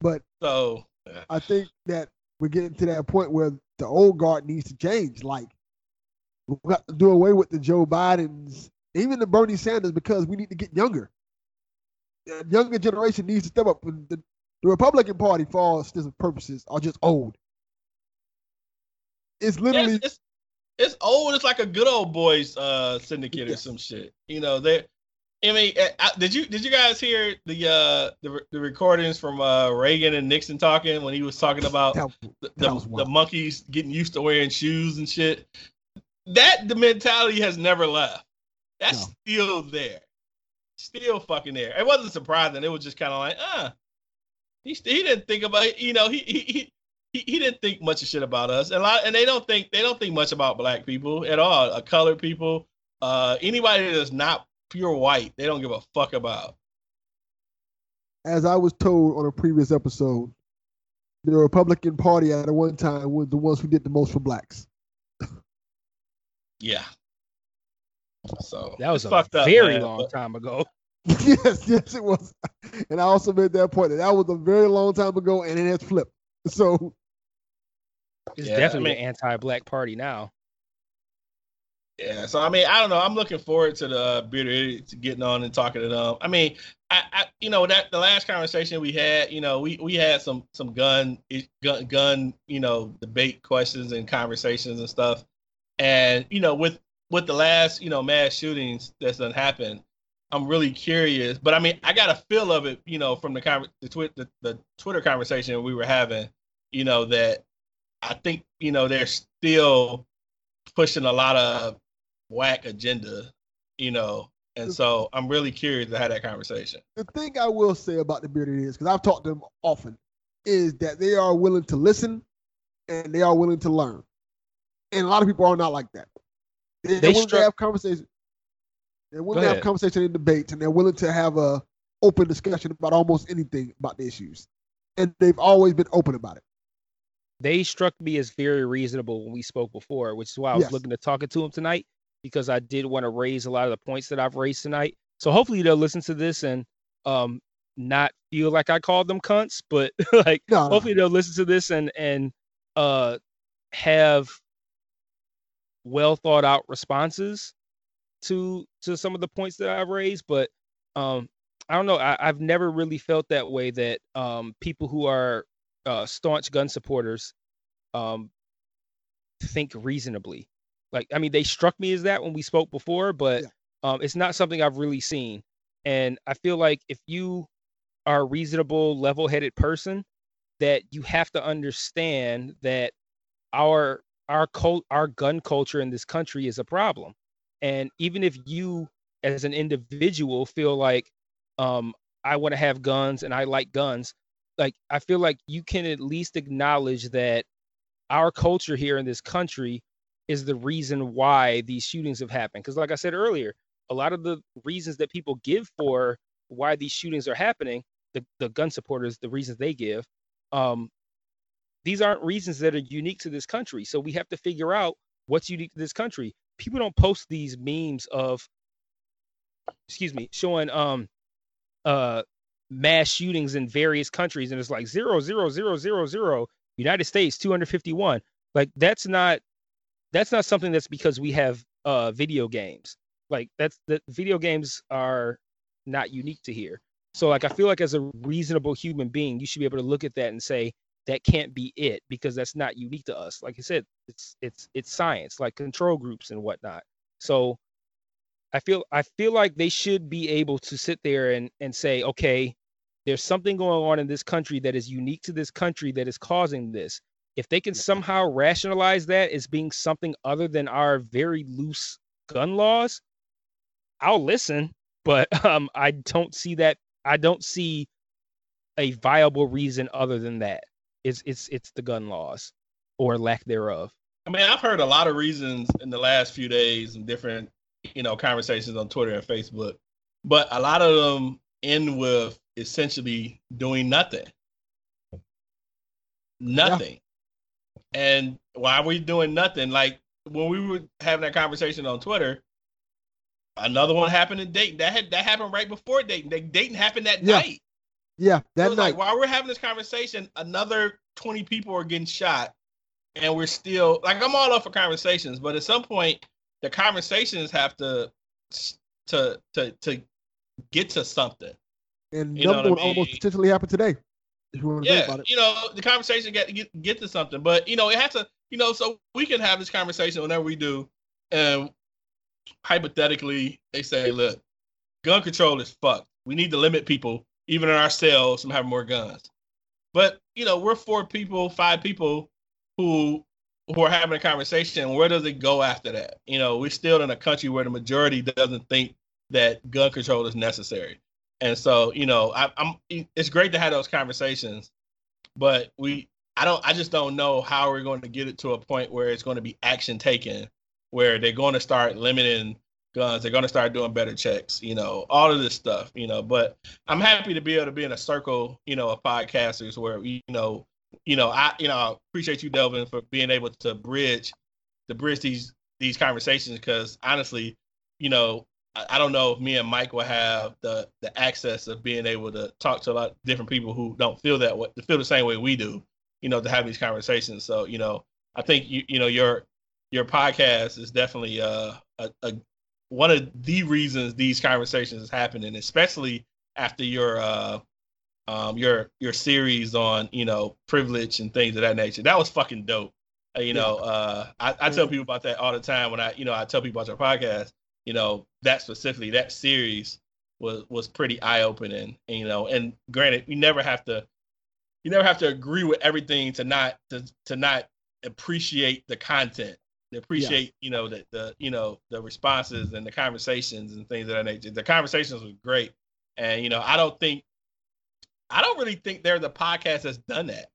But So I think that we're getting to that point where the old guard needs to change. Like we got to do away with the Joe Bidens, even the Bernie Sanders, because we need to get younger. The younger generation needs to step up. The, the Republican Party, for all intents and purposes, are just old. It's yeah, literally it's, it's old. It's like a good old boys uh syndicate or some shit. You know they. I mean, uh, did you did you guys hear the uh the, the recordings from uh Reagan and Nixon talking when he was talking about that, the, that the, was the monkeys getting used to wearing shoes and shit. That the mentality has never left. That's No. still there. Still fucking there. It wasn't surprising. It was just kind of like, uh, he he didn't think about you know he he. he he, he didn't think much of shit about us, and a lot, and they don't think they don't think much about black people at all, uh, colored people, uh, anybody that's not pure white, they don't give a fuck about. as I was told on a previous episode, the Republican Party at one time was the ones who did the most for blacks. Yeah. So That was a fucked up, very man, long but- time ago. yes, yes, it was. And I also made that point that that was a very long time ago, and it has flipped. So It's Yeah, I definitely mean- an anti-black party now. Yeah, so I mean, I don't know. I'm looking forward to the uh, bearded idiots getting on and talking to them. I mean, I, I, you know, that the last conversation we had, you know, we we had some some gun gun gun, you know, debate questions and conversations and stuff. And you know, with with the last, you know, mass shootings that's done happened, I'm really curious. But I mean, I got a feel of it, you know, from the conver- the, twi- the the Twitter conversation we were having, you know, that I think, you know, they're still pushing a lot of whack agenda, you know. And so I'm really curious to have that conversation. the thing I will say about the bearded is because I've talked to them often, is that they are willing to listen and they are willing to learn. And a lot of people are not like that. They, They they're struck- to have conversations. They're willing to have conversation and debates, and they're willing to have a open discussion about almost anything about the issues. And they've always been open about it. They struck me as very reasonable when we spoke before, which is why I was Yes. looking to talking to them tonight because I did want to raise a lot of the points that I've raised tonight. So hopefully they'll listen to this and um not feel like I called them cunts, but like No, no. hopefully they'll listen to this and and uh have well thought out responses to to some of the points that I've raised. But um I don't know. I, I've never really felt that way that um people who are uh staunch gun supporters um think reasonably. Like I mean they struck me as that when we spoke before, but Yeah. um it's not something I've really seen. And I feel like if you are a reasonable, level headed person, that you have to understand that our our cult our gun culture in this country is a problem. And even if you as an individual feel like um I want to have guns and I like guns, like I feel like you can at least acknowledge that our culture here in this country is the reason why these shootings have happened. Because, like I said earlier, a lot of the reasons that people give for why these shootings are happening, the, the gun supporters, the reasons they give, um, these aren't reasons that are unique to this country. So we have to figure out what's unique to this country. People don't post these memes of, excuse me, showing um, uh, mass shootings in various countries, and it's like zero, zero, zero, zero, zero. United States 251. Like that's not that's not something that's because we have uh video games. Like that's the video games are not unique to here. So like I feel like as a reasonable human being, you should be able to look at that and say that can't be it because that's not unique to us. Like I said, it's it's it's science, like control groups and whatnot. So I feel I feel like they should be able to sit there and and say, okay, there's something going on in this country that is unique to this country that is causing this. If they can somehow rationalize that as being something other than our very loose gun laws, I'll listen. But um, I don't see that. I don't see a viable reason other than that. It's it's it's the gun laws or lack thereof. I mean, I've heard a lot of reasons in the last few days and different you know, conversations on Twitter and Facebook, but a lot of them end with essentially doing nothing. Nothing. And why are we doing nothing? Like when we were having that conversation on Twitter, another one happened in Dayton. That had that happened right before Dayton. Dayton happened that Yeah. night. Yeah, It that was night. like while we're having this conversation, another 20 people are getting shot, and we're still like I'm all up for conversations, but at some point the conversations have to to to to get to something. and you one I almost mean? potentially happened today. If you want to think Yeah, about it. you know the conversation get get get to something, but you know it has to you know so we can have this conversation whenever we do, and hypothetically they say, look, gun control is fucked. We need to limit people, even in ourselves, from having more guns. But you know, we're four people, five people who who are having a conversation. Where does it go after that? You know, we're still in a country where the majority doesn't think that gun control is necessary. And so, you know, I, I'm. It's great to have those conversations, but we, I don't, I just don't know how we're going to get it to a point where it's going to be action taken, where they're going to start limiting guns. They're going to start doing better checks. You know, all of this stuff. You know, but I'm happy to be able to be in a circle, you know, of podcasters where you know, you know, I, you know, I appreciate you, Delvin, for being able to bridge, to bridge these these conversations because honestly, you know, I, don't know if me and Mike will have the the access of being able to talk to a lot of different people who don't feel that way, feel the same way we do, you know, to have these conversations. So, you know, I think you you know your your podcast is definitely uh, a, a one of the reasons these conversations is happening, especially after your uh um your your series on you know privilege and things of that nature. That was fucking dope. Uh, you know, uh, I, I tell people about that all the time when I you know I tell people about your podcast. You know, that specifically that series was was pretty eye opening. And, you know, and granted, you never have to you never have to agree with everything to not to to not appreciate the content to appreciate you know the the you know the responses and the conversations and things of that nature. The conversations was great and you know i don't think i don't really think there's a podcast that's done that.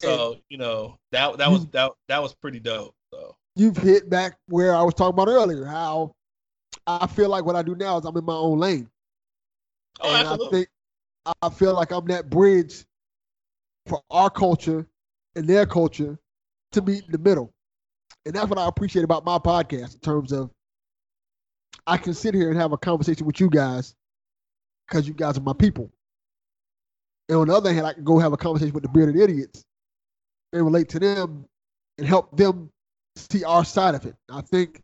So you know that that was that, that was pretty dope so. You've hit back where I was talking about earlier, how I feel like what I do now is I'm in my own lane. oh and I think I feel like I'm that bridge for our culture and their culture to meet in the middle. And that's what I appreciate about my podcast in terms of I can sit here and have a conversation with you guys because you guys are my people. And on the other hand, I can go have a conversation with the bearded idiots and relate to them and help them see our side of it. I think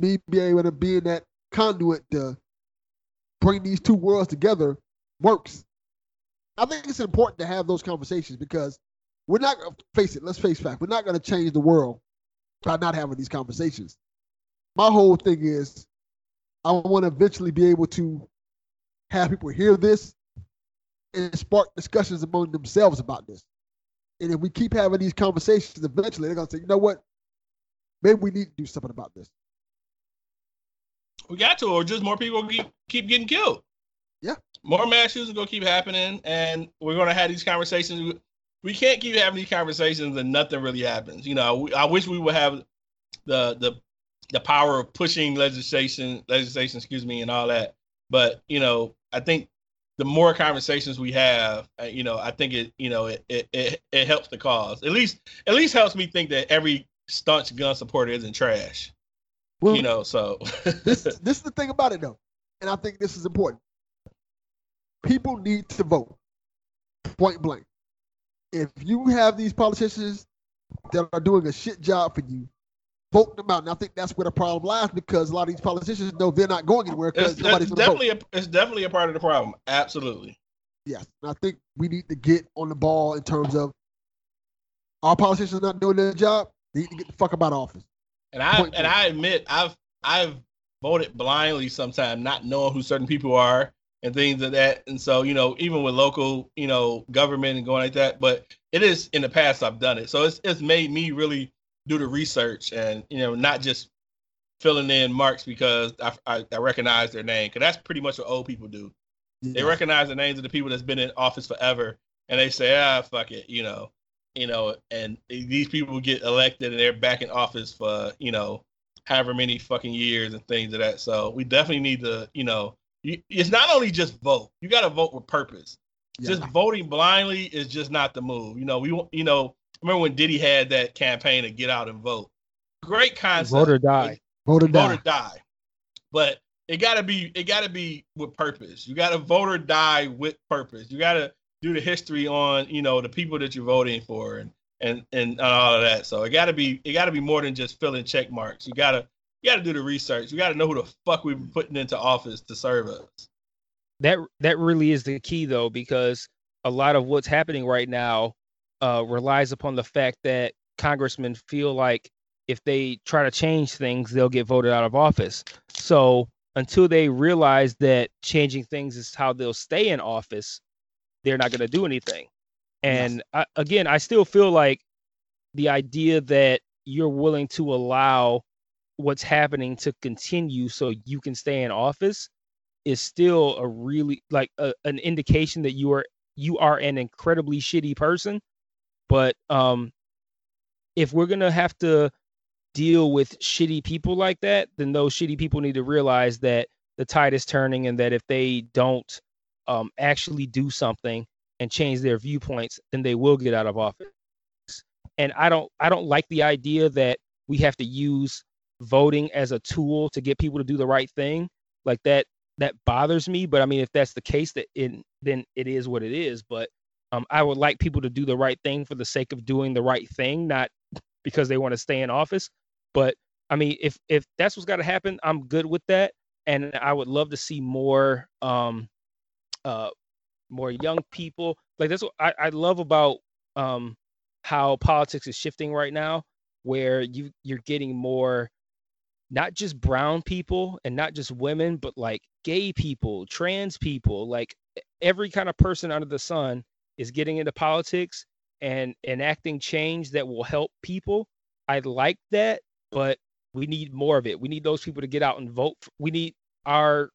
me being able to be in that conduit to bring these two worlds together works. I think it's important to have those conversations because we're not going to face it. Let's face fact. We're not going to change the world by not having these conversations. My whole thing is I want to eventually be able to have people hear this and spark discussions among themselves about this. And if we keep having these conversations, eventually they're going to say, you know what? Maybe we need to do something about this. We got to or just more people keep keep getting killed. Yeah. more mass shootings gonna keep happening and we're gonna have these conversations. We can't keep having these conversations and nothing really happens. You know i wish we would have the the the power of pushing legislation legislation excuse me and all that. But you know i think the more conversations we have uh, you know i think it you know it, it it it helps the cause. At least at least helps me think that every staunch gun supporter isn't trash Well, you know so this this is the thing about it though, and I think this is important. People need to vote. Point blank. If you have these politicians that are doing a shit job for you, vote them out. And I think that's where the problem lies because a lot of these politicians know they're not going anywhere It's, because nobody's it's going vote. definitely a, it's definitely a part of the problem. Absolutely. Yes, and I think we need to get on the ball in terms of our politicians not doing their job. They need to get the fuck about office. And I Point and. I admit I've I've voted blindly sometimes, not knowing who certain people are and things of that. And so you know, even with local you know government and going like that, but it is in the past I've done it, so it's it's made me really do the research and you know not just filling in marks because I I, I recognize their name because that's pretty much what old people do. They recognize the names of the people that's been in office forever, and they say, ah, fuck it, you know, you know, and these people get elected and they're back in office for you know however many fucking years and things of that. So we definitely need to, you know, you, it's not only just vote. You got to vote with purpose. Just voting blindly is just not the move. You know, we want, you know, remember when Diddy had that campaign to get out and vote. Great concept. Vote or die. Vote or Vote die. or die. But it gotta be it gotta be with purpose. You gotta vote or die with purpose. You gotta do the history on, you know, the people that you're voting for and and and all of that. So it gotta be it gotta be more than just filling check marks. You gotta you gotta do the research. You gotta know who the fuck we've been putting into office to serve us. that that really is the key though because a lot of what's happening right now uh, relies upon the fact that congressmen feel like if they try to change things they'll get voted out of office so until they realize that changing things is how they'll stay in office they're not going to do anything. And I, again i still feel like the idea that you're willing to allow what's happening to continue so you can stay in office is still a really like a, an indication that you are you are an incredibly shitty person. But um if we're gonna have to deal with shitty people like that then those shitty people need to realize that the tide is turning and that if they don't um actually do something and change their viewpoints then they will get out of office and i don't i don't like the idea that we have to use voting as a tool to get people to do the right thing like that that bothers me. But I mean, if that's the case, that it, then it is what it is. But um, I would like people to do the right thing for the sake of doing the right thing, not because they want to stay in office. But I mean, if if that's what's got to happen, I'm good with that, and I would love to see more um, uh, more young people. Like that's what I, I love about um how politics is shifting right now, where you you're getting more not just brown people and not just women, but like gay people, trans people, like every kind of person under the sun is getting into politics and enacting change that will help people. I like that, but we need more of it. We need those people to get out and vote. We need our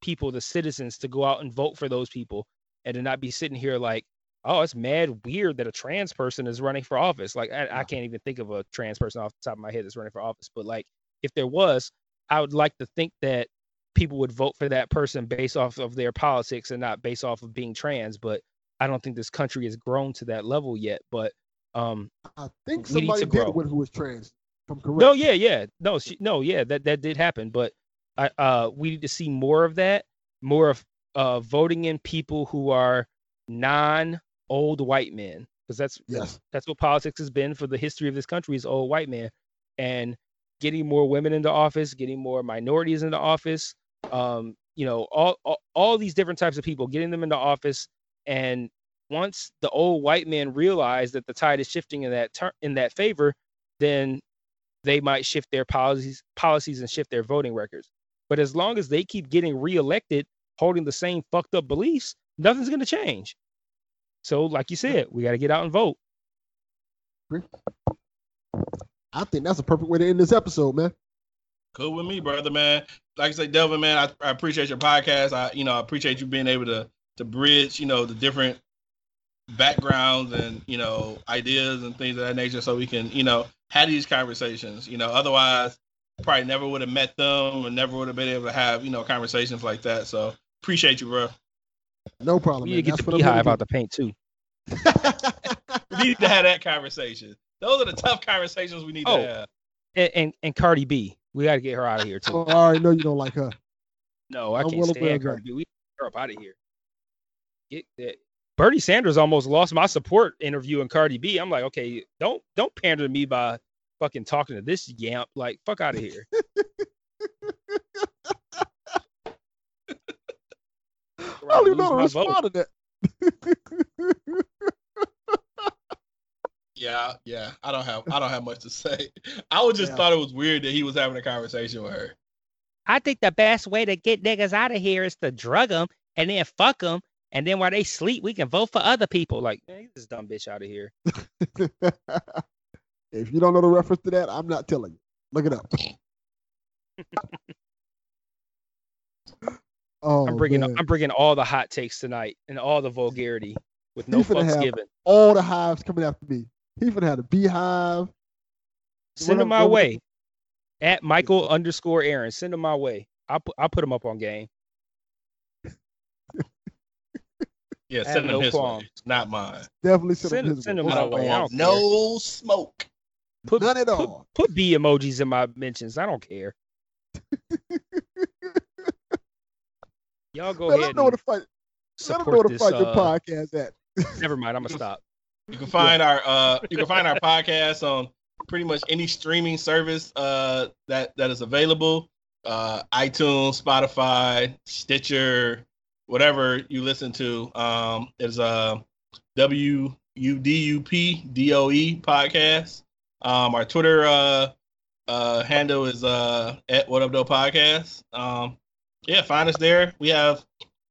people, the citizens, to go out and vote for those people and to not be sitting here like, oh, it's mad weird that a trans person is running for office. Like, I, I can't even think of a trans person off the top of my head that's running for office, but like, if there was, I would like to think that people would vote for that person based off of their politics and not based off of being trans. But I don't think this country has grown to that level yet. But um, I think somebody did grow. win who was trans. If I'm correct. no, yeah, yeah, no, she, no, yeah, that that did happen. But I uh, we need to see more of that, more of uh, voting in people who are non old white men, because that's Yes. that's what politics has been for the history of this country is old white men and getting more women into office getting more minorities into office um you know all, all all these different types of people getting them into office and once the old white men realize that the tide is shifting in that tur- in that favor then they might shift their policies policies and shift their voting records but as long as they keep getting reelected holding the same fucked up beliefs nothing's going to change so like you said we got to get out and vote I think that's a perfect way to end this episode, man. Cool with me, brother, man. Like I say, Delvin, man, I, I appreciate your podcast. I, you know, I appreciate you being able to to bridge, you know, the different backgrounds and you know ideas and things of that nature, so we can, you know, have these conversations. You know, otherwise, probably never would have met them and never would have been able to have, you know, conversations like that. So appreciate you, bro. No problem. we need to get the That's what I'm Beyhive out the paint too. We need to have that conversation. Those are the tough conversations we need Oh. to have. and, and and Cardi B. We got to get her out of here too. Oh, I already know you don't like her. No, I I'm can't stand of that. Cardi B. We get her up out of here. Get that. Bernie Sanders almost lost my support interviewing Cardi B. I'm like, okay, don't don't pander to me by fucking talking to this yamp. Like, fuck out of here. I don't even know how to Lose vote. respond to that. Yeah, yeah. I don't have I don't have much to say. I would just Yeah. thought it was weird that he was having a conversation with her. I think the best way to get niggas out of here is to drug them and then fuck them. And then while they sleep, we can vote for other people. Like, man, get this dumb bitch out of here. if you don't know the reference to that, I'm not telling you. Look it up. oh, I'm bringing man. I'm bringing all the hot takes tonight and all the vulgarity with no He's finna fucks have given. all the hives coming after me. He finna have a Beyhive. Send them what- my what- way. At Michael underscore Aaron. Send them my way. I'll put I'll put them up on game. Yeah, send them no his qualms. way, not mine. Definitely send, Send, him his send way. them I my don't way. I don't no smoke. Put, None at put, all. put B emojis in my mentions. I don't care. Y'all go Man, let ahead him know where and to find. Let him know support where to this. find your Uh, podcast at. never mind. I'm gonna stop. You can find our uh you can find our podcast on pretty much any streaming service uh that that is available. Uh iTunes, Spotify, Stitcher, whatever you listen to. Um is uh W U D U P D O E podcast. Um our Twitter uh uh handle is uh at what up Doe podcast. Um yeah, find us there. We have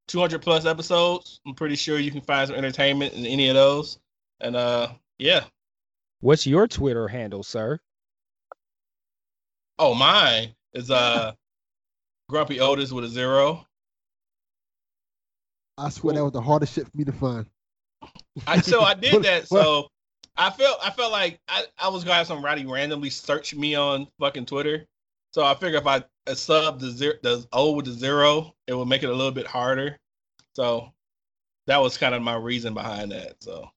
200 plus episodes. I'm pretty sure you can find some entertainment in any of those. And uh yeah. What's your Twitter handle, sir? Oh mine is uh Grumpy Otis with a zero. I swear that was the hardest shit for me to find. I so I did that. So I felt I felt like I, I was gonna have somebody randomly search me on fucking Twitter. So I figured if I sub the zero the O with the zero, it would make it a little bit harder. So that was kind of my reason behind that. So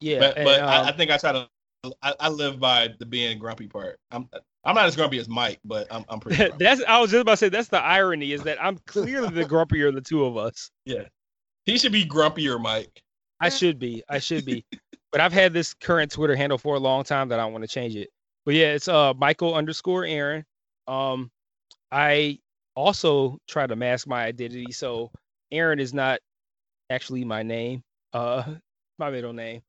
Yeah, but and, but I, um, I think I try to I, I live by the being grumpy part. I'm I'm not as grumpy as Mike, but I'm I'm pretty that's I was just about to say that's the irony is that I'm clearly the grumpier of the two of us. Yeah, he should be grumpier, Mike. I should be. I should be. But I've had this current Twitter handle for a long time that I want to change it. But yeah, it's uh Michael underscore Aaron. Um I also try to mask my identity. So Aaron is not actually my name. Uh my middle name.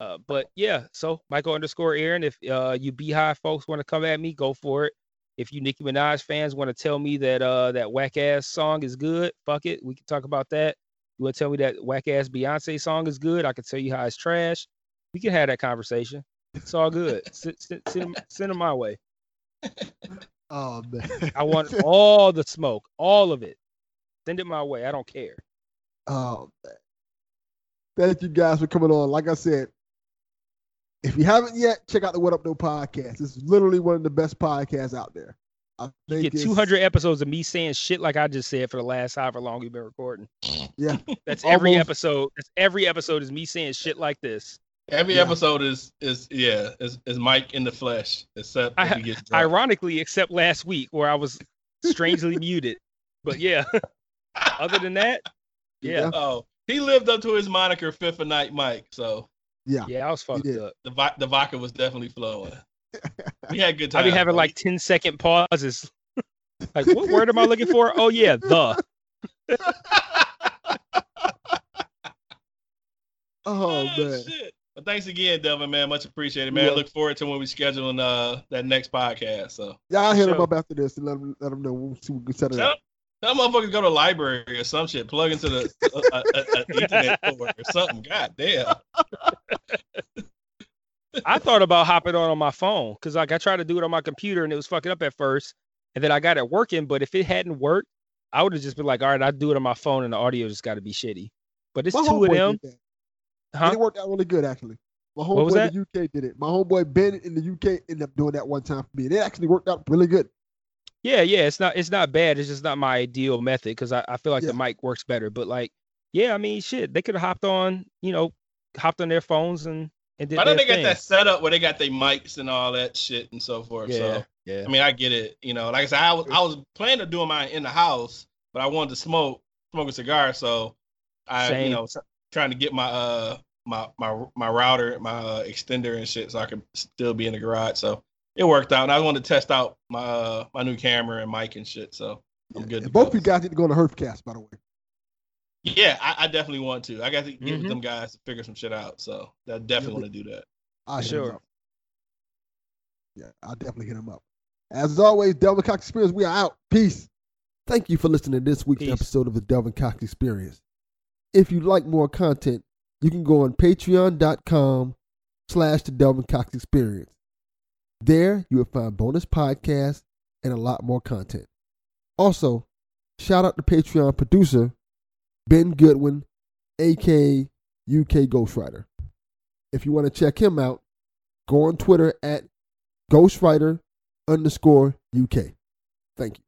Uh but yeah, so Michael underscore Aaron. If uh you Beyhive folks want to come at me, go for it. If you Nicki Minaj fans want to tell me that uh that whack ass song is good, fuck it. We can talk about that. You want to tell me that whack ass Beyonce song is good? I can tell you how it's trash. We can have that conversation. It's all good. send, send, send, 'em- send 'em my way. Oh man. I want all the smoke, all of it. Send it my way. I don't care. Oh man. Thank you guys for coming on. Like I said, if you haven't yet, check out the What Up Doe podcast. It's literally one of the best podcasts out there. I You get 200 episodes of me saying shit like I just said for the last however long we've been recording. Yeah. That's every episode. That's every episode is me saying shit like this. Every Yeah. episode is is yeah is, is Mike in the flesh, except if he gets. Ironically, except last week where I was strangely muted. But yeah, other than that, yeah, Oh, he lived up to his moniker, Fifth of Night Mike. So Yeah. yeah, I was fucked up. the the vodka was definitely flowing. We had good time. I times. be having like 10 second pauses. like, what word am I looking for? Oh yeah, the. Oh man. shit. But thanks again, Devin, man. Much appreciated, man. Yeah. Look forward to when we scheduling uh that next podcast. So Y'all hit him Sure. up after this and let him let him know. We'll see what we can set it up. tell motherfuckers go to the library or some shit, plug into the uh, uh, uh, uh, internet or something. God damn. I thought about hopping on on my phone because like I tried to do it on my computer and it was fucking up at first, and then I got it working. But if it hadn't worked, I would have just been like, all right, I'd do it on my phone and the audio just got to be shitty. But it's My two of them. Huh? It worked out really good actually. My homeboy in the UK did it. My homeboy Ben in the UK ended up doing that one time for me. And it actually worked out really good. Yeah, yeah, it's not it's not bad. It's just not my ideal method because I, I feel like Yeah. the mic works better. But like, yeah, I mean, shit, they could have hopped on, you know, hopped on their phones and and did I know their they got thing. that setup where they got their mics and all that shit and so forth. Yeah, So yeah. I mean, I get it. You know, like I said, I was I was planning to do mine in the house, but I wanted to smoke smoke a cigar, so I Same. you know trying to get my uh my my my router, my uh, extender and shit, so I could still be in the garage. So it worked out, and I wanted to test out my uh, my new camera and mic and shit. So I'm good. Both go. you guys need to go to the Herfcast, by the way. Yeah, I, I definitely want to. I got to get Mhm. with them guys to figure some shit out. So I definitely want to do that. I Sure. Yeah, I'll definitely hit them up. As always, Delvin Cox Experience, we are out. Peace. Thank you for listening to this week's Peace. episode of the Delvin Cox Experience. If you'd like more content, you can go on patreon.com slash the Delvin Cox Experience. There you will find bonus podcasts and a lot more content. Also, shout out to Patreon producer Ben Goodwin, aka UK Ghostwriter. If you want to check him out, go on Twitter at Ghostwriter underscore UK. Thank you.